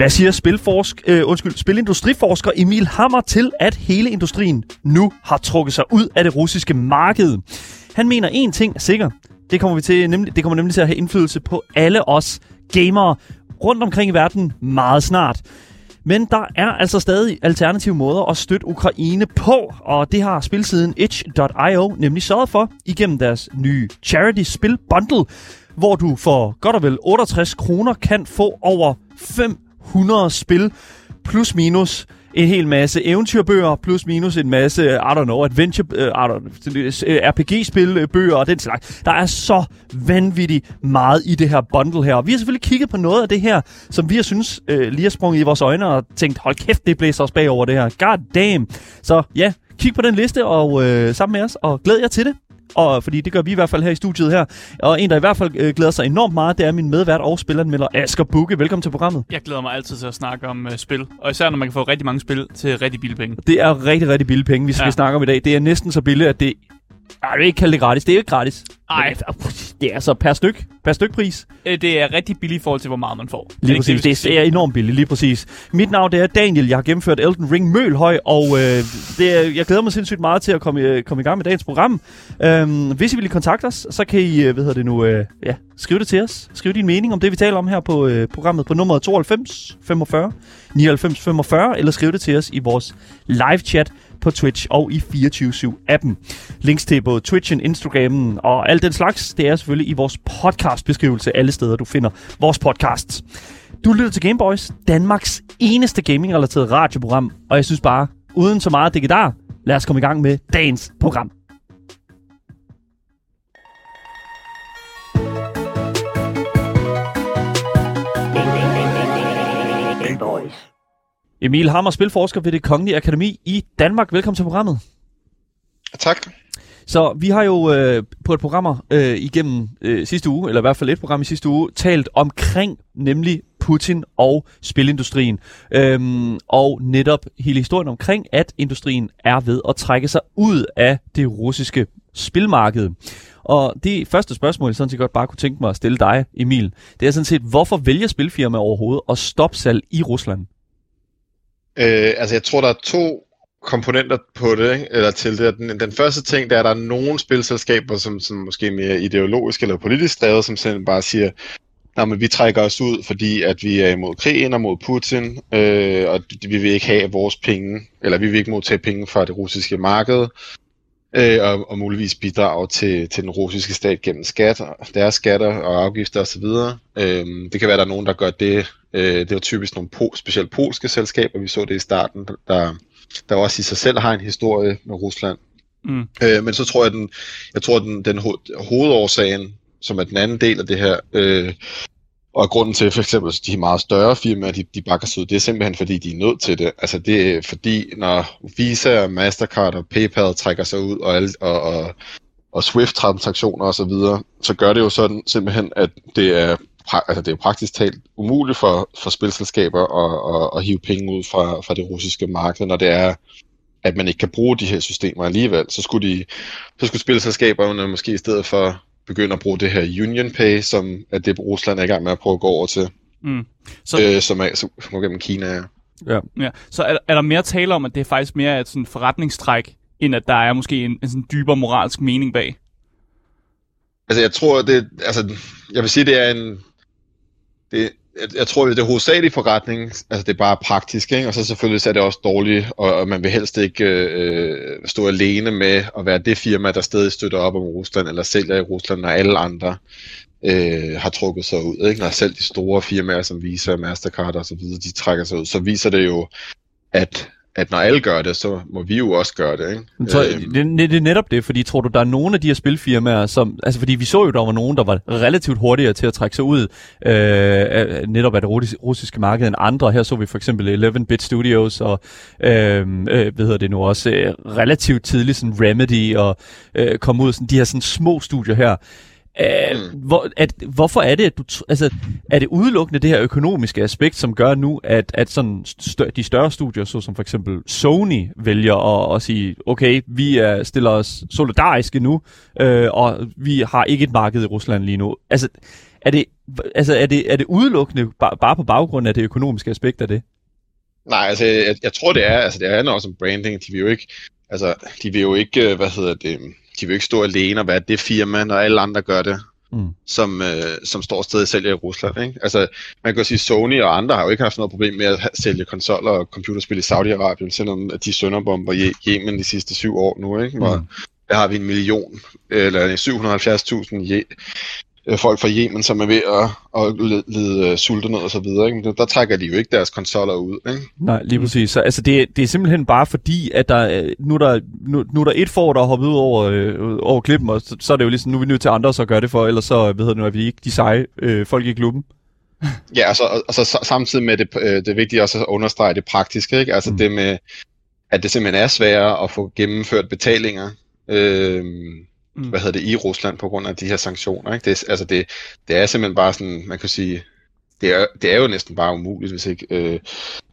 Hvad siger spilforsk, øh, undskyld, spilindustriforsker Emil Hammer til, at hele industrien nu har trukket sig ud af det russiske marked? Han mener en ting er sikker. Det kommer, vi til, nemlig, det kommer nemlig til at have indflydelse på alle os gamere rundt omkring i verden meget snart. Men der er altså stadig alternative måder at støtte Ukraine på, og det har spilsiden itch.io nemlig sørget for igennem deres nye charity-spil bundle, hvor du for godt og vel 68 kroner kan få over 5 100 spil plus minus en hel masse eventyrbøger, plus minus en masse, I don't know, adventure, øh, uh, øh, øh, RPG-spil, bøger og den slags. Der er så vanvittigt meget i det her bundle her. Og vi har selvfølgelig kigget på noget af det her, som vi har synes uh, lige har sprunget i vores øjne og tænkt, hold kæft, det blæser os bagover det her. God damn. Så ja, kig på den liste og uh, sammen med os, og glæd jer til det og fordi det gør vi i hvert fald her i studiet her. Og en, der i hvert fald øh, glæder sig enormt meget, det er min medvært og spilleranmelder Asger Bukke. Velkommen til programmet. Jeg glæder mig altid til at snakke om øh, spil, og især når man kan få rigtig mange spil til rigtig billige penge. Det er rigtig, rigtig billige penge, vi skal ja. snakke om i dag. Det er næsten så billigt, at det... Ej, jeg vil ikke kalde det gratis. Det er jo ikke gratis. Nej. Det er altså per styk. Per stykpris. Øh, det er rigtig billigt i forhold til, hvor meget man får. Lige præcis. Det, det er enormt billigt, lige præcis. Mit navn det er Daniel. Jeg har gennemført Elden Ring Mølhøj, og øh, det er, jeg glæder mig sindssygt meget til at komme, øh, komme i gang med dagens program. Øhm, hvis I vil kontakte os, så kan I, øh, hvad hedder det nu, øh, ja, skrive det til os. Skriv din mening om det, vi taler om her på øh, programmet på nummer 92 45 99 45, eller skriv det til os i vores live chat på Twitch og i 24-7-appen. Links til både Twitchen, Instagrammen og alt den slags, det er selvfølgelig i vores podcastbeskrivelse alle steder, du finder vores podcasts. Du lytter til Gameboys, Danmarks eneste gaming-relateret radioprogram, og jeg synes bare, uden så meget digedar, lad os komme i gang med dagens program. Emil Hammer, spilforsker ved det Kongelige Akademi i Danmark. Velkommen til programmet. Tak. Så vi har jo øh, på et program øh, igennem øh, sidste uge, eller i hvert fald et program i sidste uge, talt omkring nemlig Putin og spilindustrien. Øhm, og netop hele historien omkring, at industrien er ved at trække sig ud af det russiske spilmarked. Og det første spørgsmål, jeg sådan set godt bare kunne tænke mig at stille dig, Emil, det er sådan set, hvorfor vælger spilfirmaer overhovedet at stoppe salg i Rusland? Øh, altså, jeg tror, der er to komponenter på det, ikke? eller til det. Den, den første ting, det er, at der er nogle spilselskaber, som, som måske er mere ideologisk eller politisk drevet, som simpelthen bare siger, Nej, men vi trækker os ud, fordi at vi er imod krigen og mod Putin, øh, og vi vil ikke have vores penge, eller vi vil ikke modtage penge fra det russiske marked, øh, og, og muligvis bidrage til, til den russiske stat gennem skat, deres skatter og afgifter osv. Øh, det kan være, at der er nogen, der gør det. Øh, det er typisk nogle po- specielt polske selskaber, vi så det i starten, der, der også i sig selv har en historie med Rusland. Mm. Øh, men så tror jeg, den, jeg tror, den, den ho- hovedårsagen, som er den anden del af det her, øh, og grunden til for eksempel de meget større firmaer, de, de bakker sig ud, det er simpelthen fordi, de er nødt til det. Altså det er fordi, når Visa, Mastercard og PayPal trækker sig ud, og, alt, og, og, og Swift-transaktioner osv., så, videre, så gør det jo sådan simpelthen, at det er, altså det er praktisk talt umuligt for, for spilselskaber at, at, at hive penge ud fra, fra det russiske marked, når det er at man ikke kan bruge de her systemer alligevel, så skulle, de, så skulle spilselskaberne måske i stedet for begynde at bruge det her Union Pay, som er det, Rusland er i gang med at prøve at gå over til. Mm. Så... Øh, som, er, som går gennem Kina. Ja. Ja. ja. Så er, er der mere tale om, at det er faktisk mere et sådan forretningstræk, end at der er måske en, en sådan dybere moralsk mening bag? Altså, jeg tror, det, altså, jeg vil sige, det er en, det, jeg, jeg tror, det er hovedsageligt forretning, altså det er bare praktisk, ikke? og så selvfølgelig så er det også dårligt, og, og man vil helst ikke øh, stå alene med at være det firma, der stadig støtter op om Rusland, eller sælger i Rusland, når alle andre øh, har trukket sig ud. Ikke? Når selv de store firmaer som Visa, Mastercard og så videre, de trækker sig ud, så viser det jo, at at når alle gør det, så må vi jo også gøre det, ikke? Så, øhm. det, det er netop det, fordi tror du, der er nogle af de her spilfirmaer, som, altså fordi vi så jo, der var nogen, der var relativt hurtigere til at trække sig ud øh, netop af det russiske marked end andre. Her så vi for eksempel 11-bit Studios og, øh, øh, hvad hedder det nu også, øh, relativt tidligt sådan Remedy og øh, komme ud sådan de her sådan små studier her. Uh, mm. hvor, at, hvorfor er det, at du, altså, er det udelukkende det her økonomiske aspekt, som gør nu, at, at sådan stør, de større studier, så som for eksempel Sony, vælger at, at sige, okay, vi er, stiller os solidariske nu, øh, og vi har ikke et marked i Rusland lige nu. Altså, er det, altså, er det, er det udelukkende bare, bare på baggrund af det økonomiske aspekt af det? Nej, altså, jeg, jeg tror, det er, altså, det er noget som branding. De vil jo ikke, altså, de vil jo ikke, øh, hvad hedder det, de vil ikke stå alene og være det firma, når alle andre gør det, mm. som, øh, som står stadig sælger i Rusland. Ikke? Altså, man kan jo sige, Sony og andre har jo ikke haft noget problem med at sælge konsoller og computerspil i Saudi-Arabien, selvom de sønderbomber i Yemen de sidste syv år nu, ikke? Hvor, mm. der har vi en million, eller 770.000 øh, folk fra Yemen, som er ved at, at lide, lide sultenød og så videre. Ikke? Der trækker de jo ikke deres konsoller ud. Ikke? Nej, lige præcis. Så altså, det, det er simpelthen bare fordi, at der, nu, er der, nu, nu er der et for, der har hoppet ud over, øh, over klippen, og så, så er det jo ligesom, nu er vi nødt til andre så gøre det for, ellers så ved nu, at vi ikke de seje øh, folk i klubben. Ja, og så, og så samtidig med det, øh, det er vigtigt også at understrege det praktiske, ikke? Altså mm. det med, at det simpelthen er sværere at få gennemført betalinger. Øh, mm. hvad hedder det, i Rusland på grund af de her sanktioner. Ikke? Det, altså det, det er simpelthen bare sådan, man kan sige, det er, det er jo næsten bare umuligt, hvis ikke øh,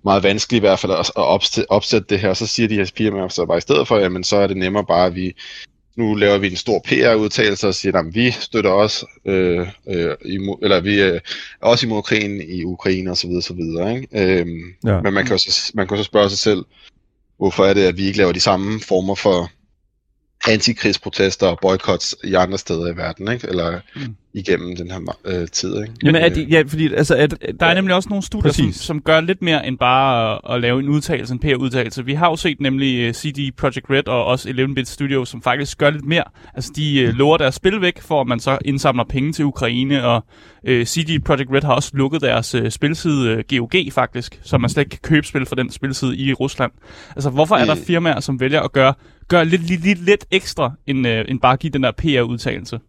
meget vanskeligt i hvert fald at, at opsætte, opsætte det her. Og så siger de her firmaer så bare i stedet for, jamen så er det nemmere bare, at vi nu laver vi en stor PR-udtalelse og siger, at vi støtter også, øh, øh, imod, eller vi er også imod krigen i Ukraine osv. osv. Ikke? Øhm, ja. Men man kan, jo så, man kan så spørge sig selv, hvorfor er det, at vi ikke laver de samme former for antikrigsprotester og boykots i andre steder i verden, ikke? Eller mm igennem den her øh, tid, ikke? Jamen, er det, ja, fordi altså, at, der er nemlig også nogle studier, som, som gør lidt mere end bare at, at lave en udtalelse, en PR-udtalelse. Vi har jo set nemlig uh, øh, CD Projekt Red og også 11-bit Studio, som faktisk gør lidt mere. Altså, de uh, lover deres spil væk, for at man så indsamler penge til Ukraine, og uh, CD Projekt Red har også lukket deres uh, spilside uh, GOG faktisk, så man slet ikke kan købe spil fra den spilside i Rusland. Altså, hvorfor er der firmaer, som vælger at gøre gør lidt, lidt, lidt, lidt ekstra, end, øh, end bare at give den der PR-udtalelse.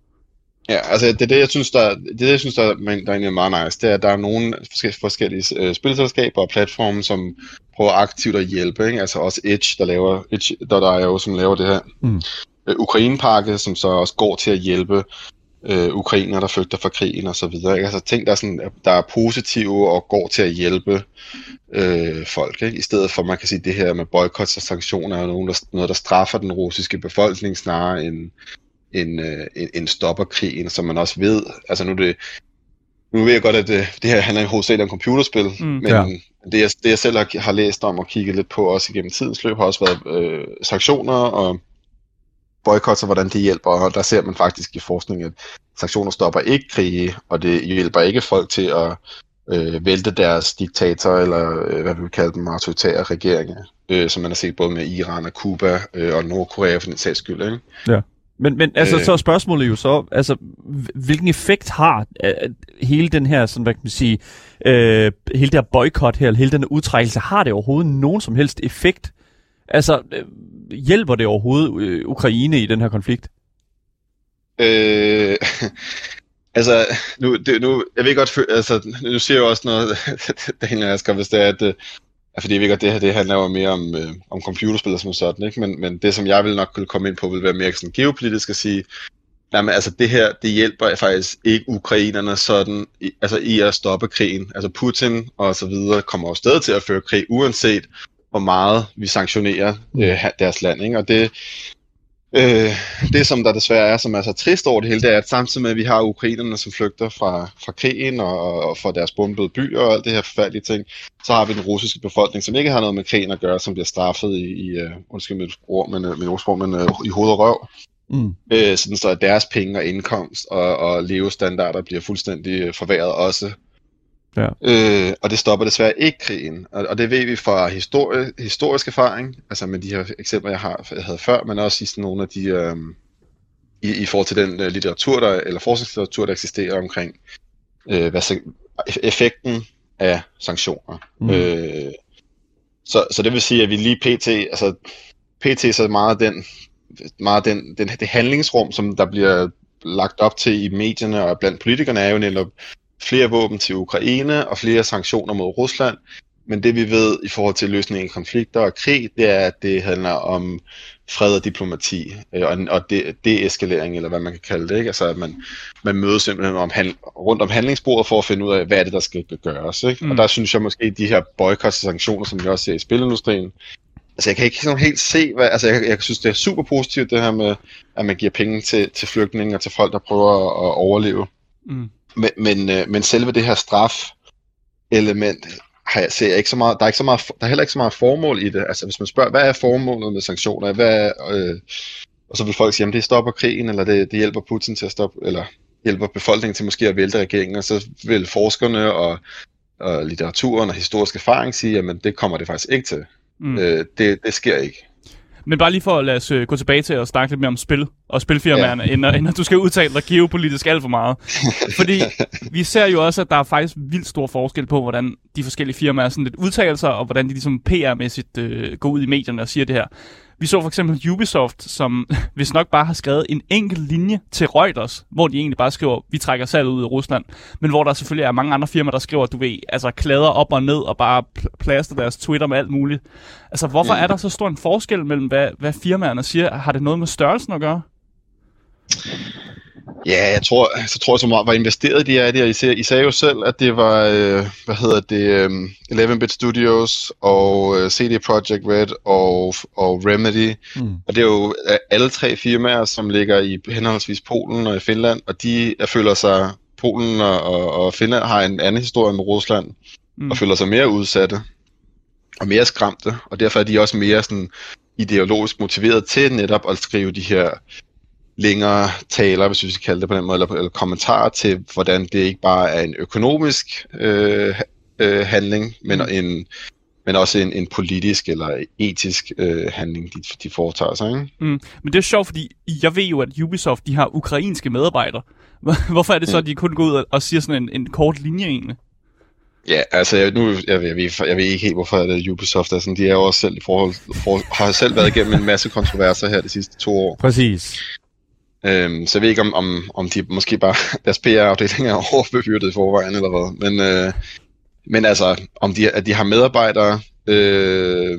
Ja, altså det er det, jeg synes, der, det, er det, jeg synes, der, der er egentlig meget nice, det er, at der er nogle forskellige, øh, spilselskaber og platforme, som prøver aktivt at hjælpe, ikke? altså også Edge, der laver, Edge, der, der er jo, som laver det her mm. øh, Ukraine-pakke, som så også går til at hjælpe øh, ukrainer, der flygter fra krigen og så videre. Altså ting, der er, sådan, der er positive og går til at hjælpe øh, folk, ikke? i stedet for, man kan sige, det her med boykots og sanktioner er nogen, der, noget, der straffer den russiske befolkning snarere end, end, øh, end stopper krigen, som man også ved. Altså nu er det nu ved jeg godt, at det, det her handler hovedsageligt om computerspil, mm, men ja. det, jeg, det jeg selv har, har læst om og kigget lidt på også igennem tidens løb, har også været øh, sanktioner og boykotter, hvordan det hjælper, og der ser man faktisk i forskningen, at sanktioner stopper ikke krige, og det hjælper ikke folk til at øh, vælte deres diktator, eller øh, hvad vi vil kalde dem, autoritære regeringer, øh, som man har set både med Iran og Kuba øh, og Nordkorea for den sags skyld. Ikke? Ja. Men, men altså, øh, så er spørgsmålet jo så, altså, hvilken effekt har øh, hele den her, sådan, hvad kan man sige, øh, hele det her boykot her, hele den her udtrækkelse, har det overhovedet nogen som helst effekt? Altså, øh, hjælper det overhovedet øh, Ukraine i den her konflikt? Øh, altså, nu, det, nu, jeg ved godt, altså, nu siger jeg jo også noget, Daniel Asger, hvis det er, at, fordi jeg ved godt, det her det handler jo mere om, øh, om computerspil og sådan ikke? Men, men det, som jeg vil nok kunne komme ind på, vil være mere sådan geopolitisk at sige, Jamen, altså det her, det hjælper faktisk ikke ukrainerne sådan, i, altså i at stoppe krigen. Altså Putin og så videre kommer jo stadig til at føre krig, uanset hvor meget vi sanktionerer øh, deres land. Ikke? Og det, øh, det, som der desværre er, som er så trist over det hele, det er, at samtidig med, at vi har ukrainerne, som flygter fra, fra krigen og, og fra deres bombede byer og alt det her forfærdelige ting, så har vi den russiske befolkning, som ikke har noget med krigen at gøre, som bliver straffet i, i uh, undskyld mit ord, men, uh, mit ordsprog, men uh, i hoved og røv. Mm. Øh, sådan så at deres penge og indkomst og, og levestandarder bliver fuldstændig forværret også Ja. Øh, og det stopper desværre ikke krigen. Og, og det ved vi fra historie, historisk erfaring, altså med de her eksempler, jeg, har, jeg havde før, men også i sådan nogle af de, øh, i, i forhold til den uh, litteratur, der, eller forskningslitteratur, der eksisterer omkring øh, hvad, effekten af sanktioner. Mm. Øh, så, så det vil sige, at vi lige pt, altså pt så meget den, meget den, den, det handlingsrum, som der bliver lagt op til i medierne og blandt politikerne, er jo netop flere våben til Ukraine og flere sanktioner mod Rusland. Men det vi ved i forhold til løsning af konflikter og krig, det er, at det handler om fred og diplomati, øh, og, og de, deeskalering, eller hvad man kan kalde det. Ikke? Altså, at man, man mødes simpelthen om hand, rundt om handlingsbordet for at finde ud af, hvad er det, der skal gøres. Ikke? Mm. Og der synes jeg måske, de her boykots og sanktioner, som vi også ser i spilindustrien, altså jeg kan ikke sådan helt se, hvad, altså jeg, jeg synes, det er super positivt, det her med, at man giver penge til, til flygtninge og til folk, der prøver at, at overleve. Mm. Men, men, øh, men selve det her straf element har jeg, ser jeg ikke så meget, der er, ikke så meget, der er heller ikke så meget formål i det. Altså hvis man spørger, hvad er formålet med sanktioner? Hvad er, øh, og så vil folk sige, at det stopper krigen, eller det, det hjælper Putin til at stoppe, eller hjælper befolkningen til måske at vælte regeringen, og så vil forskerne og, og litteraturen og historisk erfaring sige, at det kommer det faktisk ikke til. Mm. Øh, det, det sker ikke. Men bare lige for at lade os øh, gå tilbage til at snakke lidt mere om spil og spilfirmaerne, ja. inden, inden du skal udtale dig geopolitisk alt for meget. Fordi vi ser jo også, at der er faktisk vildt stor forskel på, hvordan de forskellige firmaer sådan lidt udtaler sig, og hvordan de ligesom PR-mæssigt øh, går ud i medierne og siger det her. Vi så for eksempel Ubisoft, som hvis nok bare har skrevet en enkelt linje til Reuters, hvor de egentlig bare skriver, vi trækker salget ud af Rusland, men hvor der selvfølgelig er mange andre firmaer, der skriver, du ved, altså klader op og ned og bare plaster deres Twitter med alt muligt. Altså, hvorfor er der så stor en forskel mellem, hvad, hvad firmaerne siger? Har det noget med størrelsen at gøre? Ja, jeg tror, så tror jeg, som var investeret i det, og I sagde, I sagde jo selv, at det var, øh, hvad hedder det, øh, 11-bit Studios og øh, CD Projekt Red og, og Remedy. Mm. Og det er jo øh, alle tre firmaer, som ligger i henholdsvis Polen og Finland, og de er, føler sig, Polen og, og, og Finland har en anden historie med Rusland, mm. og føler sig mere udsatte og mere skræmte, og derfor er de også mere sådan ideologisk motiveret til netop at skrive de her længere taler, hvis vi skal kalde det på den måde, eller, eller kommentarer til, hvordan det ikke bare er en økonomisk øh, øh, handling, men, mm. en, men også en, en politisk eller etisk øh, handling, de, de foretager sig. Ikke? Mm. Men det er sjovt, fordi jeg ved jo, at Ubisoft de har ukrainske medarbejdere. Hvorfor er det så, mm. at de kun går ud og, siger sådan en, en kort linje egentlig? Ja, altså jeg, nu, jeg, jeg, ved, jeg ved ikke helt, hvorfor det Ubisoft er sådan. De er jo også selv i forhold, for, har selv været igennem en masse kontroverser her de sidste to år. Præcis. Øhm, så jeg ved ikke, om, om, om de måske bare, deres PR-afdeling er overbebyrdet i forvejen, eller hvad. Men, øh, men altså, om de, at de har medarbejdere, øh,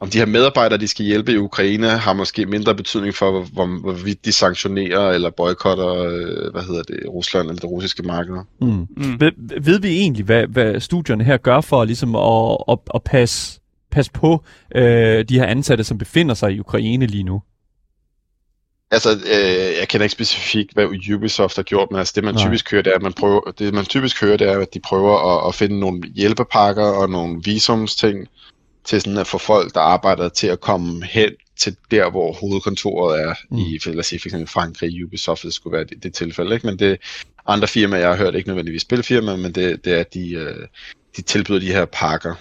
om de her medarbejdere, de skal hjælpe i Ukraine, har måske mindre betydning for, hvor, hvor, hvorvidt de sanktionerer eller boykotter, øh, hvad hedder det, Rusland eller det russiske marked. Mm. Mm. Ved, ved vi egentlig, hvad, hvad studierne her gør for ligesom at, at, at passe, passe på øh, de her ansatte, som befinder sig i Ukraine lige nu? Altså, øh, jeg kender ikke specifikt, hvad Ubisoft har gjort, men altså, det man Nej. typisk hører, det er, at man prøver, det man typisk hører, det er, at de prøver at, at finde nogle hjælpepakker og nogle visumsting til sådan at få folk, der arbejder til at komme hen til der, hvor hovedkontoret er mm. i, lad os sige, for eksempel Frankrig, Ubisoft, det skulle være det, det tilfælde, ikke? Men det andre firmaer, jeg har hørt, ikke nødvendigvis spilfirmaer, men det, det er, at de, øh, de tilbyder de her pakker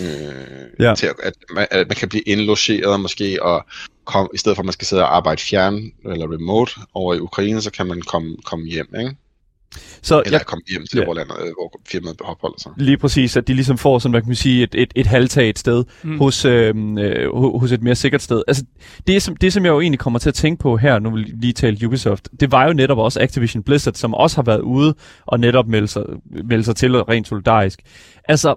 øh, ja. til at, at, man, at man kan blive indlogeret måske, og kom, i stedet for at man skal sidde og arbejde fjern eller remote over i Ukraine, så kan man komme, komme hjem, ikke? Så Eller jeg, komme hjem til ja. hvor, landet, hvor firmaet opholder sig. Lige præcis, at de ligesom får sådan, hvad kan man sige, et, et, et halvtag et sted mm. hos, øhm, øh, hos et mere sikkert sted. Altså, det som, det, som jeg jo egentlig kommer til at tænke på her, nu vil lige tale Ubisoft, det var jo netop også Activision Blizzard, som også har været ude og netop melde sig, melde sig til rent solidarisk. Altså,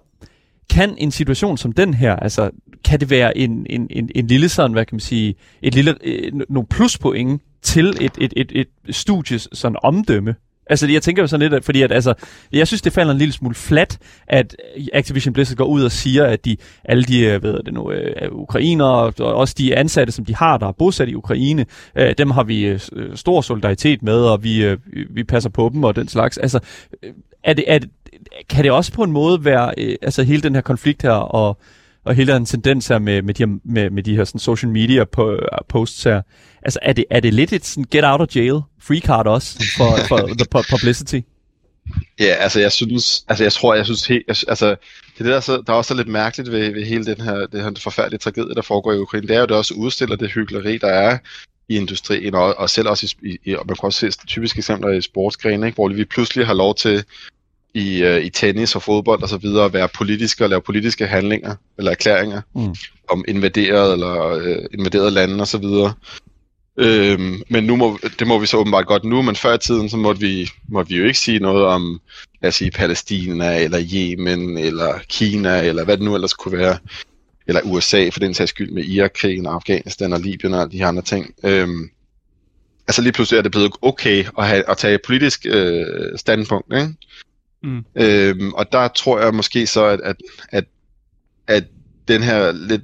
kan en situation som den her, altså kan det være en, en, en, en lille sådan, hvad kan man sige, et lille, øh, nogle pluspoint til et, et, et, et studies sådan omdømme? Altså, jeg tænker jo sådan lidt, at, fordi at, altså, jeg synes, det falder en lille smule flat, at Activision Blizzard går ud og siger, at de, alle de, øh, ved det nu, øh, ukrainere, og også de ansatte, som de har, der er bosat i Ukraine, øh, dem har vi øh, øh stor solidaritet med, og vi, øh, vi passer på dem og den slags. Altså, øh, er det, er det, kan det også på en måde være, øh, altså hele den her konflikt her, og, og hele den tendens her med, med, de, her, med, med de her sådan social media på, posts her, altså er det, er det lidt et sådan get out of jail free card også for, for the publicity? Ja, altså jeg synes, altså jeg tror, jeg synes helt, altså det der, så, der er også lidt mærkeligt ved, ved hele den her, det her forfærdelige tragedie, der foregår i Ukraine, det er jo, det også udstiller det hyggeleri, der er i industrien, og, og selv også i, i, og man kan også se typiske eksempler i sportsgrene, ikke, hvor vi pludselig har lov til i, uh, i tennis og fodbold og så videre at være politiske og lave politiske handlinger eller erklæringer mm. om invaderet eller uh, invaderet lande og så videre. Øhm, men nu må, det må vi så åbenbart godt nu, men før i tiden, så måtte vi, måtte vi jo ikke sige noget om, lad os sige, Palæstina, eller Yemen, eller Kina, eller hvad det nu ellers kunne være. Eller USA, for den sags skyld, med Irak-krigen, Afghanistan og Libyen og alle de her andre ting. Øhm, altså lige pludselig er det blevet okay at, have, at tage politisk øh, standpunkt, ikke? Mm. Øhm, og der tror jeg måske så, at, at, at, at den her, lidt,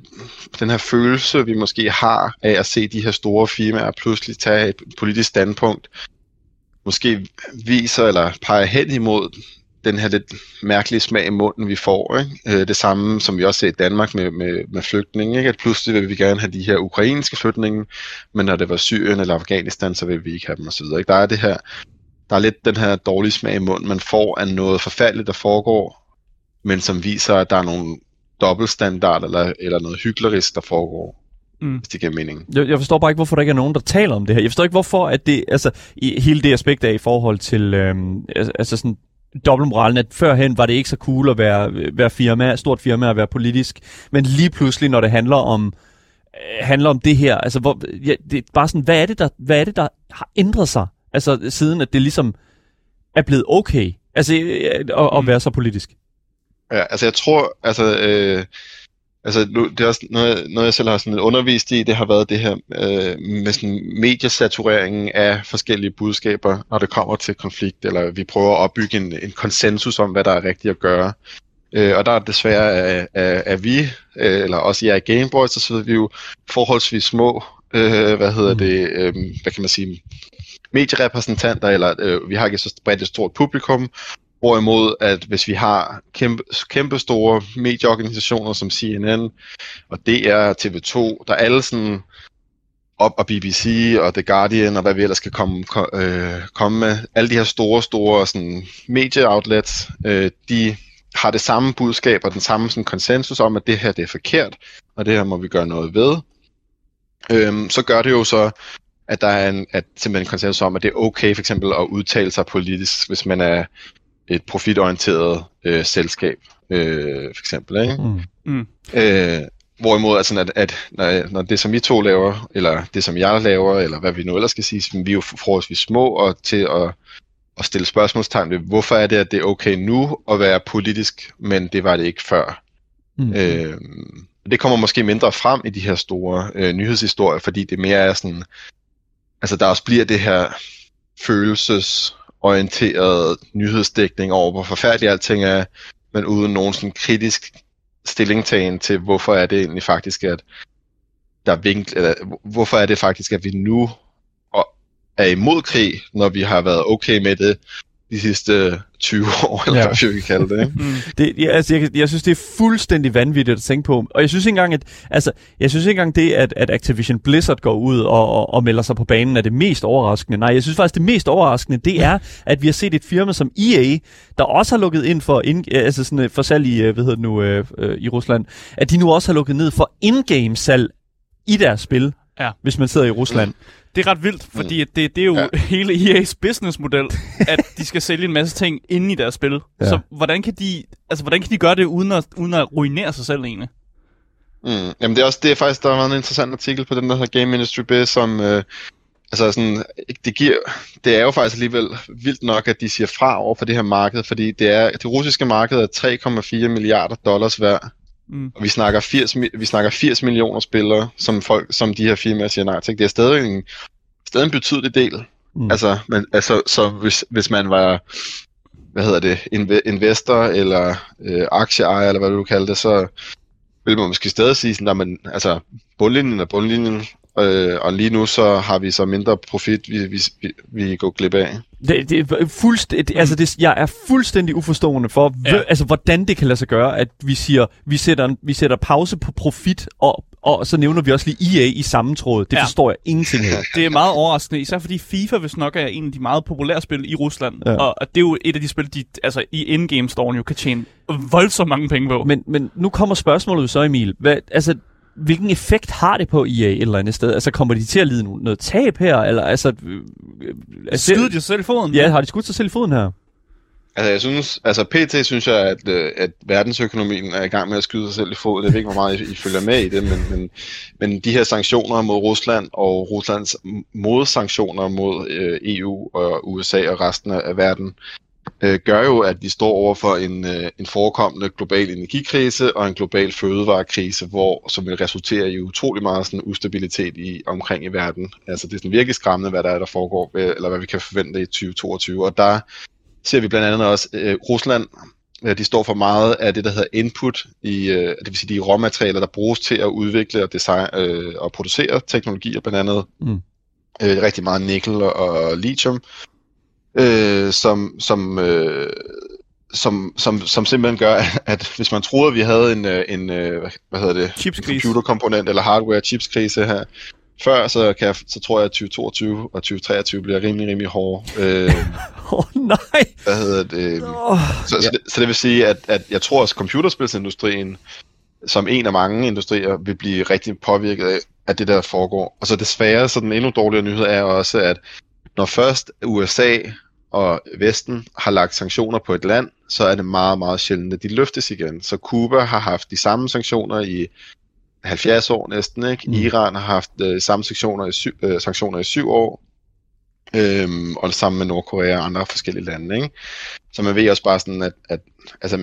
den her følelse, vi måske har af at se de her store firmaer pludselig tage et politisk standpunkt, måske viser eller peger hen imod den her lidt mærkelige smag i munden, vi får. Ikke? Øh, det samme, som vi også ser i Danmark med, med, med flygtninge. Ikke? At pludselig vil vi gerne have de her ukrainske flygtninge, men når det var Syrien eller Afghanistan, så vil vi ikke have dem osv. Ikke? Der er det her, der er lidt den her dårlige smag i munden, man får af noget forfærdeligt, der foregår, men som viser, at der er nogle dobbeltstandard eller, eller noget hyklerisk, der foregår. Mm. Hvis det giver mening. Jeg, jeg forstår bare ikke, hvorfor der ikke er nogen, der taler om det her. Jeg forstår ikke, hvorfor at det, altså, i, hele det aspekt af i forhold til, øhm, altså sådan, dobbeltmoralen, at førhen var det ikke så cool at være, være firma, stort firma at være politisk, men lige pludselig, når det handler om, øh, handler om det her, altså hvor, ja, det er bare sådan, hvad er, det, der, hvad er det, der har ændret sig, altså siden at det ligesom er blevet okay, altså øh, at, at mm. være så politisk? Ja, altså jeg tror, altså, øh, altså nu, det er også noget, noget, jeg selv har sådan undervist i, det har været det her øh, med sådan mediesatureringen af forskellige budskaber, når det kommer til konflikt, eller vi prøver at opbygge en, en konsensus om, hvad der er rigtigt at gøre. Øh, og der er desværre, at, at, at vi, øh, eller også jeg i Gameboy, så sidder vi jo forholdsvis små, øh, hvad hedder mm. det, øh, hvad kan man sige, medierepræsentanter, eller øh, vi har ikke så bredt et stort publikum, Hvorimod, at hvis vi har kæmpe, kæmpe store medieorganisationer som CNN og DR, TV2, der alle sådan op og BBC og The Guardian og hvad vi ellers skal komme, øh, komme med. Alle de her store, store sådan, medieoutlets, øh, de har det samme budskab og den samme sådan, konsensus om, at det her det er forkert, og det her må vi gøre noget ved. Øhm, så gør det jo så, at der er en, at simpelthen en konsensus om, at det er okay for eksempel at udtale sig politisk, hvis man er et profitorienteret øh, selskab, øh, for eksempel. Ikke? Mm. Mm. Øh, hvorimod altså, at, at når, når det, som vi to laver, eller det, som jeg laver, eller hvad vi nu ellers skal sige, vi er jo forholdsvis små og til at, at stille spørgsmålstegn ved, hvorfor er det, at det er okay nu at være politisk, men det var det ikke før. Mm. Øh, det kommer måske mindre frem i de her store øh, nyhedshistorier, fordi det mere er sådan, altså der også bliver det her følelsesorienterede nyhedsdækning over, hvor forfærdeligt alting er, men uden nogen sådan kritisk stillingtagen til, hvorfor er det egentlig faktisk, at der vinkl, eller, hvorfor er det faktisk, at vi nu er imod krig, når vi har været okay med det de sidste 20 år, eller ja. hvad vi kan kalde det. Ikke? Mm. det ja, altså, jeg, jeg synes, det er fuldstændig vanvittigt at tænke på. Og jeg synes ikke engang, at, altså, jeg synes ikke engang det, at, at Activision Blizzard går ud og, og, og melder sig på banen, er det mest overraskende. Nej, jeg synes faktisk, det mest overraskende, det er, at vi har set et firma som EA, der også har lukket ind for, in, altså sådan, for salg i, øh, hvad hedder det nu, øh, øh, i Rusland, at de nu også har lukket ned for in-game salg i deres spil, ja. hvis man sidder i Rusland. Mm. Det er ret vildt, fordi mm. det, det er jo ja. hele EA's businessmodel, at de skal sælge en masse ting inde i deres spil. Ja. Så hvordan kan de, altså, hvordan kan de gøre det uden at, uden at ruinere sig selv egentlig? Mm. Jamen det er også det er faktisk der var en interessant artikel på den der hedder Game Industry Biz som øh, altså sådan det giver det er jo faktisk alligevel vildt nok at de siger fra over for det her marked, fordi det er det russiske marked er 3,4 milliarder dollars værd. Mm. Og vi snakker 80, vi snakker 80 millioner spillere, som, folk, som de her firmaer siger nej til. Det er stadig en, stadig en betydelig del. Mm. Altså, men, altså, så hvis, hvis man var hvad hedder det, investor eller øh, aktieejer, eller hvad du kalder det, så vil man måske stadig sige, sådan, men, altså, bundlinjen er bundlinjen, Øh, og lige nu så har vi så mindre profit, vi, vi, vi går glip af. Det, det er fuldstændig, altså det, jeg er fuldstændig uforstående for, ja. altså, hvordan det kan lade sig gøre, at vi siger, vi sætter, vi sætter pause på profit, og, og så nævner vi også lige EA i samme tråd. Det ja. forstår jeg ingenting af. Det er meget overraskende, især fordi FIFA hvis nok er en af de meget populære spil i Rusland. Ja. Og, og det er jo et af de spil, de altså, i in-game storen jo kan tjene voldsomt mange penge på. Men, men nu kommer spørgsmålet så, Emil. Hvad, altså, hvilken effekt har det på EA et eller andet sted? Altså, kommer de til at lide noget tab her? Eller, altså, øh, altså, Skyder de sig selv i foden? Ja, har de skudt sig selv i foden her? Altså, jeg synes, altså PT synes jeg, at, øh, at verdensøkonomien er i gang med at skyde sig selv i foden. Jeg ved ikke, hvor meget I, I følger med i det, men, men, men de her sanktioner mod Rusland og Ruslands modsanktioner mod øh, EU og USA og resten af verden, øh, gør jo, at vi står over for en, øh, en forekommende global energikrise og en global fødevarekrise, hvor, som vil resultere i utrolig meget sådan, ustabilitet i, omkring i verden. Altså det er sådan virkelig skræmmende, hvad der er, der foregår, eller hvad vi kan forvente i 2022. Og der ser vi blandt andet også øh, Rusland, øh, de står for meget af det, der hedder input, i, øh, det vil sige de råmaterialer, der bruges til at udvikle og, design, øh, og producere teknologier, blandt andet mm. øh, rigtig meget nikkel og, og lithium, øh, som, som, øh, som, som, som simpelthen gør, at hvis man troede, at vi havde en, øh, en øh, hvad hedder det, computerkomponent eller hardware chipskrise her, før, så, kan jeg, så tror jeg, at 2022 og 2023 bliver rimelig, rimelig hårde. Øh, Åh oh, nej! Hvad hedder det? Oh, så, ja. så, det så det vil sige, at, at jeg tror, at computerspilsindustrien, som en af mange industrier, vil blive rigtig påvirket af, af det, der foregår. Og så desværre, så den endnu dårligere nyhed er også, at når først USA og Vesten har lagt sanktioner på et land, så er det meget, meget sjældent, at de løftes igen. Så Cuba har haft de samme sanktioner i 70 år næsten. Ikke? Mm. Iran har haft øh, samme sanktioner i, syv, øh, sanktioner i syv år, øhm, og sammen med Nordkorea og andre forskellige lande. Ikke? Så man ved også bare sådan, at, at altså,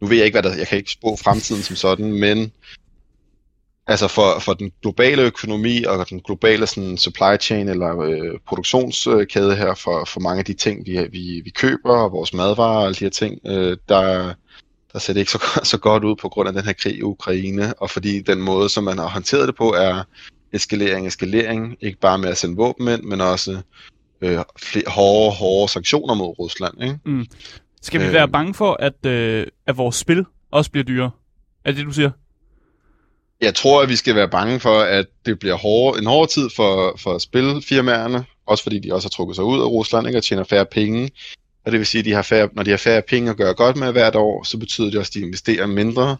nu ved jeg ikke, hvad der, jeg kan ikke spå fremtiden som sådan, men altså for, for den globale økonomi og den globale sådan, supply chain eller øh, produktionskæde her for, for mange af de ting, vi, vi, vi køber, og vores madvarer og alle de her ting, øh, der, der ser det ikke så, så godt ud på grund af den her krig i Ukraine, og fordi den måde, som man har håndteret det på, er eskalering, eskalering, ikke bare med at sende våben ind, men også øh, flere, hårde, hårde sanktioner mod Rusland. Ikke? Mm. Skal vi øh, være bange for, at, øh, at vores spil også bliver dyre? Er det, du siger? Jeg tror, at vi skal være bange for, at det bliver hårde, en hård tid for, for spilfirmaerne, også fordi de også har trukket sig ud af Rusland ikke, og tjener færre penge. Og det vil sige, at de har færre, når de har færre penge at gøre godt med hvert år, så betyder det også, at de investerer mindre.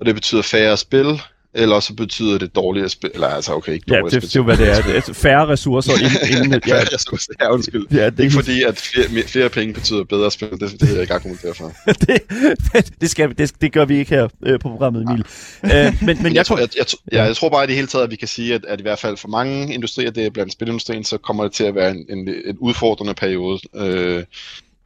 Og det betyder færre spil, eller så betyder det dårligere spil, eller altså okay, ikke Ja, det, det er jo hvad det er. Det er færre ressourcer inden... inden ja, færre ressourcer, ja, undskyld. Ja, det er ikke fordi, at flere, flere penge betyder bedre spil, det, det vil jeg ikke argumentere for. det, det, skal, det, det gør vi ikke her øh, på programmet, Emil. Ja. Øh, men, men jeg, jeg, tror, jeg, jeg, jeg, jeg tror bare i det hele taget, at vi kan sige, at, at i hvert fald for mange industrier, det er blandt spilindustrien, så kommer det til at være en, en, en udfordrende periode. Øh,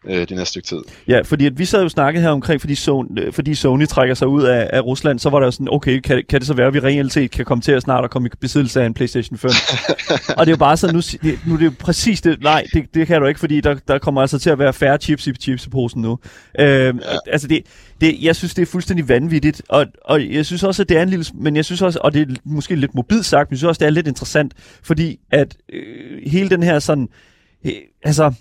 øh, det næste stykke tid. Ja, fordi at vi sad jo snakket her omkring, fordi Sony, øh, fordi Sony trækker sig ud af, af Rusland, så var der jo sådan, okay, kan, kan det så være, at vi reelt set kan komme til at snart at komme i besiddelse af en PlayStation 5? og det er jo bare sådan, nu, nu er det jo præcis det, nej, det, det kan du ikke, fordi der, der kommer altså til at være færre chips i chipseposen nu. Øh, ja. Altså det, det, jeg synes, det er fuldstændig vanvittigt, og, og jeg synes også, at det er en lille, men jeg synes også, og det er måske lidt mobilt sagt, men jeg synes også, det er lidt interessant, fordi at øh, hele den her sådan, øh, altså,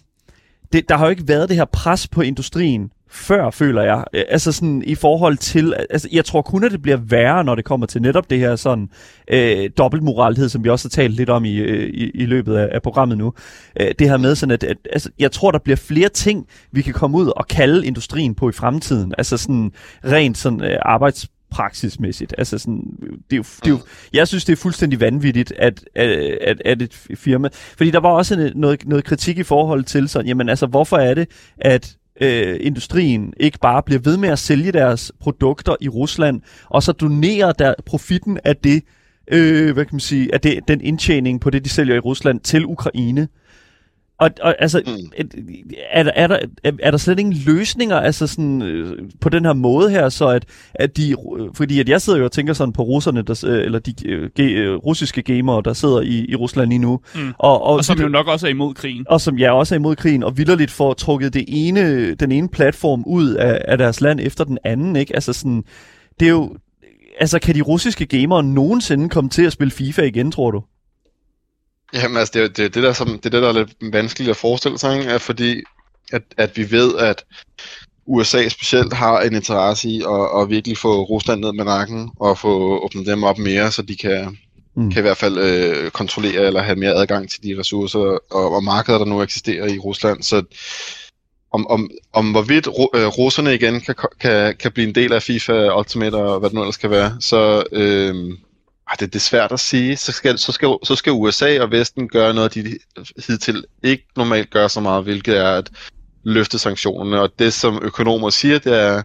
det, der har jo ikke været det her pres på industrien før, føler jeg. Altså sådan i forhold til, altså jeg tror kun, at det bliver værre, når det kommer til netop det her sådan øh, dobbeltmoralhed, som vi også har talt lidt om i, øh, i, i løbet af, af programmet nu. Øh, det her med sådan, at, at altså, jeg tror, der bliver flere ting, vi kan komme ud og kalde industrien på i fremtiden. Altså sådan rent sådan øh, arbejds praksismæssigt. Altså sådan, det er jo, det er jo, jeg synes, det er fuldstændig vanvittigt, at, at, at et firma... Fordi der var også noget, noget kritik i forhold til sådan, jamen altså, hvorfor er det, at øh, industrien ikke bare bliver ved med at sælge deres produkter i Rusland, og så donerer der profitten af det, øh, hvad kan man sige, af det, den indtjening på det, de sælger i Rusland til Ukraine. Og, og altså, mm. er, der, er, der, er der slet ingen løsninger altså sådan, øh, på den her måde her, så at, at de, fordi at jeg sidder jo og tænker sådan på russerne, der, øh, eller de øh, ge, russiske gamere, der sidder i, i Rusland lige nu. Mm. Og, og, og som jo nok også er imod krigen. Og som ja, også er imod krigen, og vildt får trukket det ene, den ene platform ud af, af deres land efter den anden, ikke? Altså sådan, det er jo, altså kan de russiske gamere nogensinde komme til at spille FIFA igen, tror du? Jamen altså, det er det, det, der, som, det, er det, der er lidt vanskeligt at forestille sig, ikke? er fordi, at, at vi ved, at USA specielt har en interesse i at, at virkelig få Rusland ned med nakken, og få åbnet dem op mere, så de kan, mm. kan i hvert fald øh, kontrollere eller have mere adgang til de ressourcer og, og markeder, der nu eksisterer i Rusland. Så om, om, om hvorvidt øh, russerne igen kan, kan, kan blive en del af FIFA Ultimate og hvad det nu ellers kan være, så... Øh, Ah, det, det er svært at sige. Så skal, så, skal, så skal USA og Vesten gøre noget, de hidtil ikke normalt gør så meget, hvilket er at løfte sanktionerne. Og det, som økonomer siger, det er,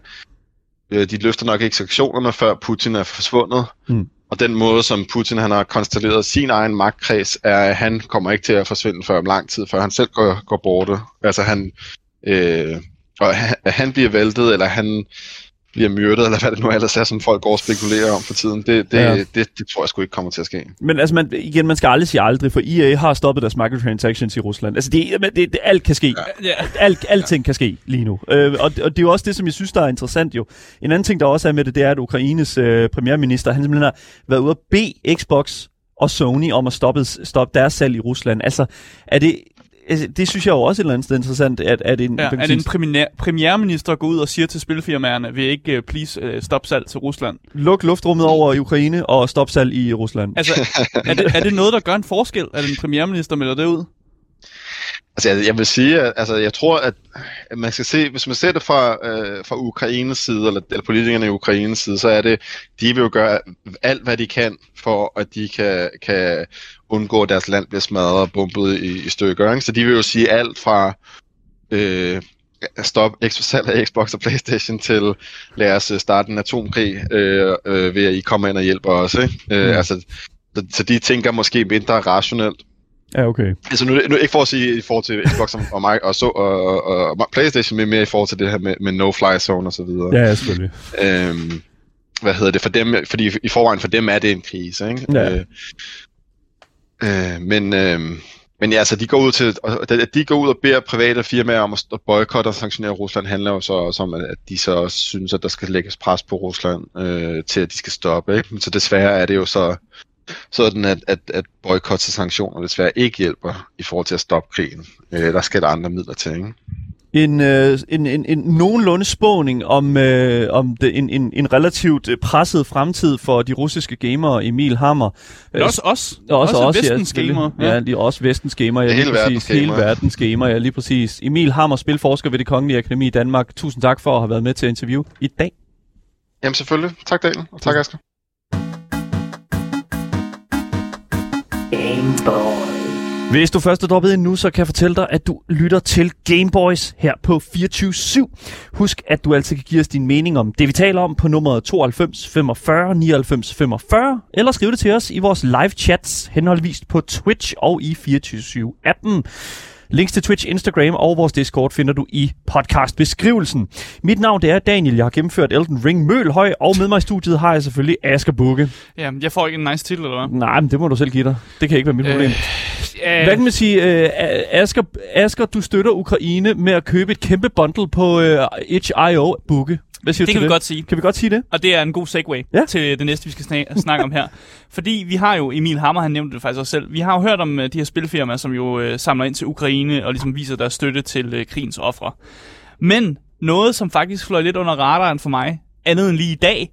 øh, de løfter nok ikke sanktionerne, før Putin er forsvundet. Mm. Og den måde, som Putin han har konstateret sin egen magtkreds, er, at han kommer ikke til at forsvinde før om lang tid, før han selv går, går borte. Altså han, øh, og han, han bliver væltet, eller han bliver myrdet, eller hvad det nu ellers er, som folk går og spekulerer om for tiden. Det, det, ja. det, det, det tror jeg sgu ikke kommer til at ske. Men altså, man, igen, man skal aldrig sige aldrig, for EA har stoppet deres microtransactions i Rusland. Altså, det, det, det alt kan ske. Ja. Alt, alting kan ske lige nu. Øh, og, og det er jo også det, som jeg synes, der er interessant jo. En anden ting, der også er med det, det er, at Ukraines øh, premierminister, han simpelthen har været ude at bede Xbox og Sony om at stoppe, stoppe deres salg i Rusland. Altså, er det, det synes jeg jo også et eller andet sted interessant, at, at en, ja, at en premiere, premierminister går ud og siger til spilfirmaerne, vil ikke uh, please uh, stoppe salg til Rusland? Luk luftrummet over i Ukraine og stop salg i Rusland. Altså, er det, er det noget, der gør en forskel, at en premierminister melder det ud? Altså, jeg, jeg vil sige, at altså, jeg tror, at man skal se, hvis man ser det fra, øh, fra Ukraines side, eller, eller politikerne i Ukraines side, så er det, de vil jo gøre alt, hvad de kan, for at de kan, kan undgå, at deres land bliver smadret og bumpet i, i stykker. Ikke? Så de vil jo sige alt fra øh, stop salg af Xbox og Playstation til lad os øh, starte en atomkrig øh, øh, ved at I kommer ind og hjælper os. Ikke? Øh, mm. altså, så, så de tænker måske mindre rationelt. Ja, okay. Altså nu, nu ikke for at sige i forhold til Xbox og, og, og, så, og, og, og Playstation, men mere i forhold til det her med, med no-fly zone og så videre. Ja, selvfølgelig. Øhm, hvad hedder det for dem, fordi i forvejen for dem er det en krise, ikke? Ja. Øh, øh, men, øh, men ja, altså de går ud til, at de går ud og beder private firmaer om at boykotte og sanktionere Rusland, handler jo så også om, at de så også synes, at der skal lægges pres på Rusland øh, til, at de skal stoppe. Ikke? Så desværre er det jo så sådan, at, at, at boykotte sanktioner desværre ikke hjælper i forhold til at stoppe krigen. Øh, der skal der andre midler til, ikke? en, øh, en, en, en nogenlunde spåning om, øh, om det, en, en, en relativt øh, presset fremtid for de russiske gamere, Emil Hammer. Men også os. Også, også, også vestens ja, gamer. Ja, ja lige, også vestens gamer. Ja, hele, præcis, hele verdens gamer, ja, lige præcis. Emil Hammer, spilforsker ved det Kongelige Akademi i Danmark. Tusind tak for at have været med til interview i dag. Jamen selvfølgelig. Tak Daniel, og tak Asger. Gameboy. Hvis du først er droppet ind nu, så kan jeg fortælle dig, at du lytter til Gameboys her på 24 Husk, at du altid kan give os din mening om det, vi taler om på nummeret 92 45 99 45, eller skrive det til os i vores live chats, henholdsvis på Twitch og i 24 appen. Links til Twitch, Instagram og vores Discord finder du i podcastbeskrivelsen. Mit navn det er Daniel. Jeg har gennemført Elden Ring Mølhøj, og med mig i studiet har jeg selvfølgelig Asger Bukke. Ja, jeg får ikke en nice titel, eller hvad? Nej, men det må du selv give dig. Det kan ikke være mit problem. Øh, hvad kan man sige? Uh, Asger, Asger, du støtter Ukraine med at købe et kæmpe bundle på uh, itch.io, Bukke. Hvad siger det kan det? vi godt sige. Kan vi godt sige det? Og det er en god segue ja. til det næste, vi skal snak- snakke om her. Fordi vi har jo, Emil Hammer, han nævnte det faktisk også selv, vi har jo hørt om uh, de her spilfirmaer, som jo uh, samler ind til Ukraine og ligesom viser deres støtte til uh, krigens ofre. Men noget, som faktisk fløj lidt under radaren for mig, andet end lige i dag,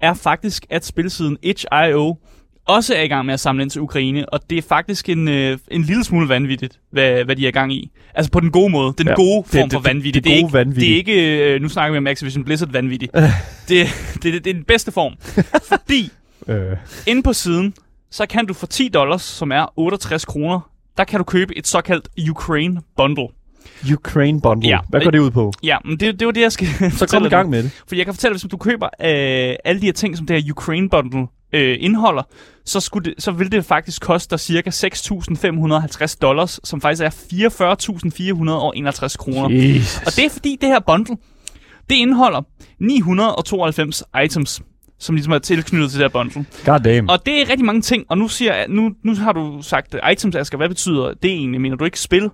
er faktisk, at spilsiden itch.io også er i gang med at samle ind til Ukraine, og det er faktisk en, øh, en lille smule vanvittigt, hvad, hvad de er i gang i. Altså på den gode måde, den ja, gode form det, for vanvittigt. Det, det, det, det, det er ikke, øh, nu snakker vi om Activision Blizzard vanvittigt. det, det, det, det er den bedste form. Fordi, øh. inde på siden, så kan du for 10 dollars, som er 68 kroner, der kan du købe et såkaldt Ukraine Bundle. Ukraine Bundle. Ja. Hvad går det ud på? Ja, men det, det var det, jeg skal Så kom i gang med det. For jeg kan fortælle, hvis du køber øh, alle de her ting, som det her Ukraine Bundle øh, indeholder, så, skulle det, så vil det faktisk koste dig cirka 6.550 dollars, som faktisk er 44.461 kroner. Og det er fordi det her bundle, det indeholder 992 items som ligesom er tilknyttet til det her bundle. God damn. Og det er rigtig mange ting, og nu, siger, nu, nu har du sagt items, Asger, hvad betyder det egentlig? Mener du ikke spil?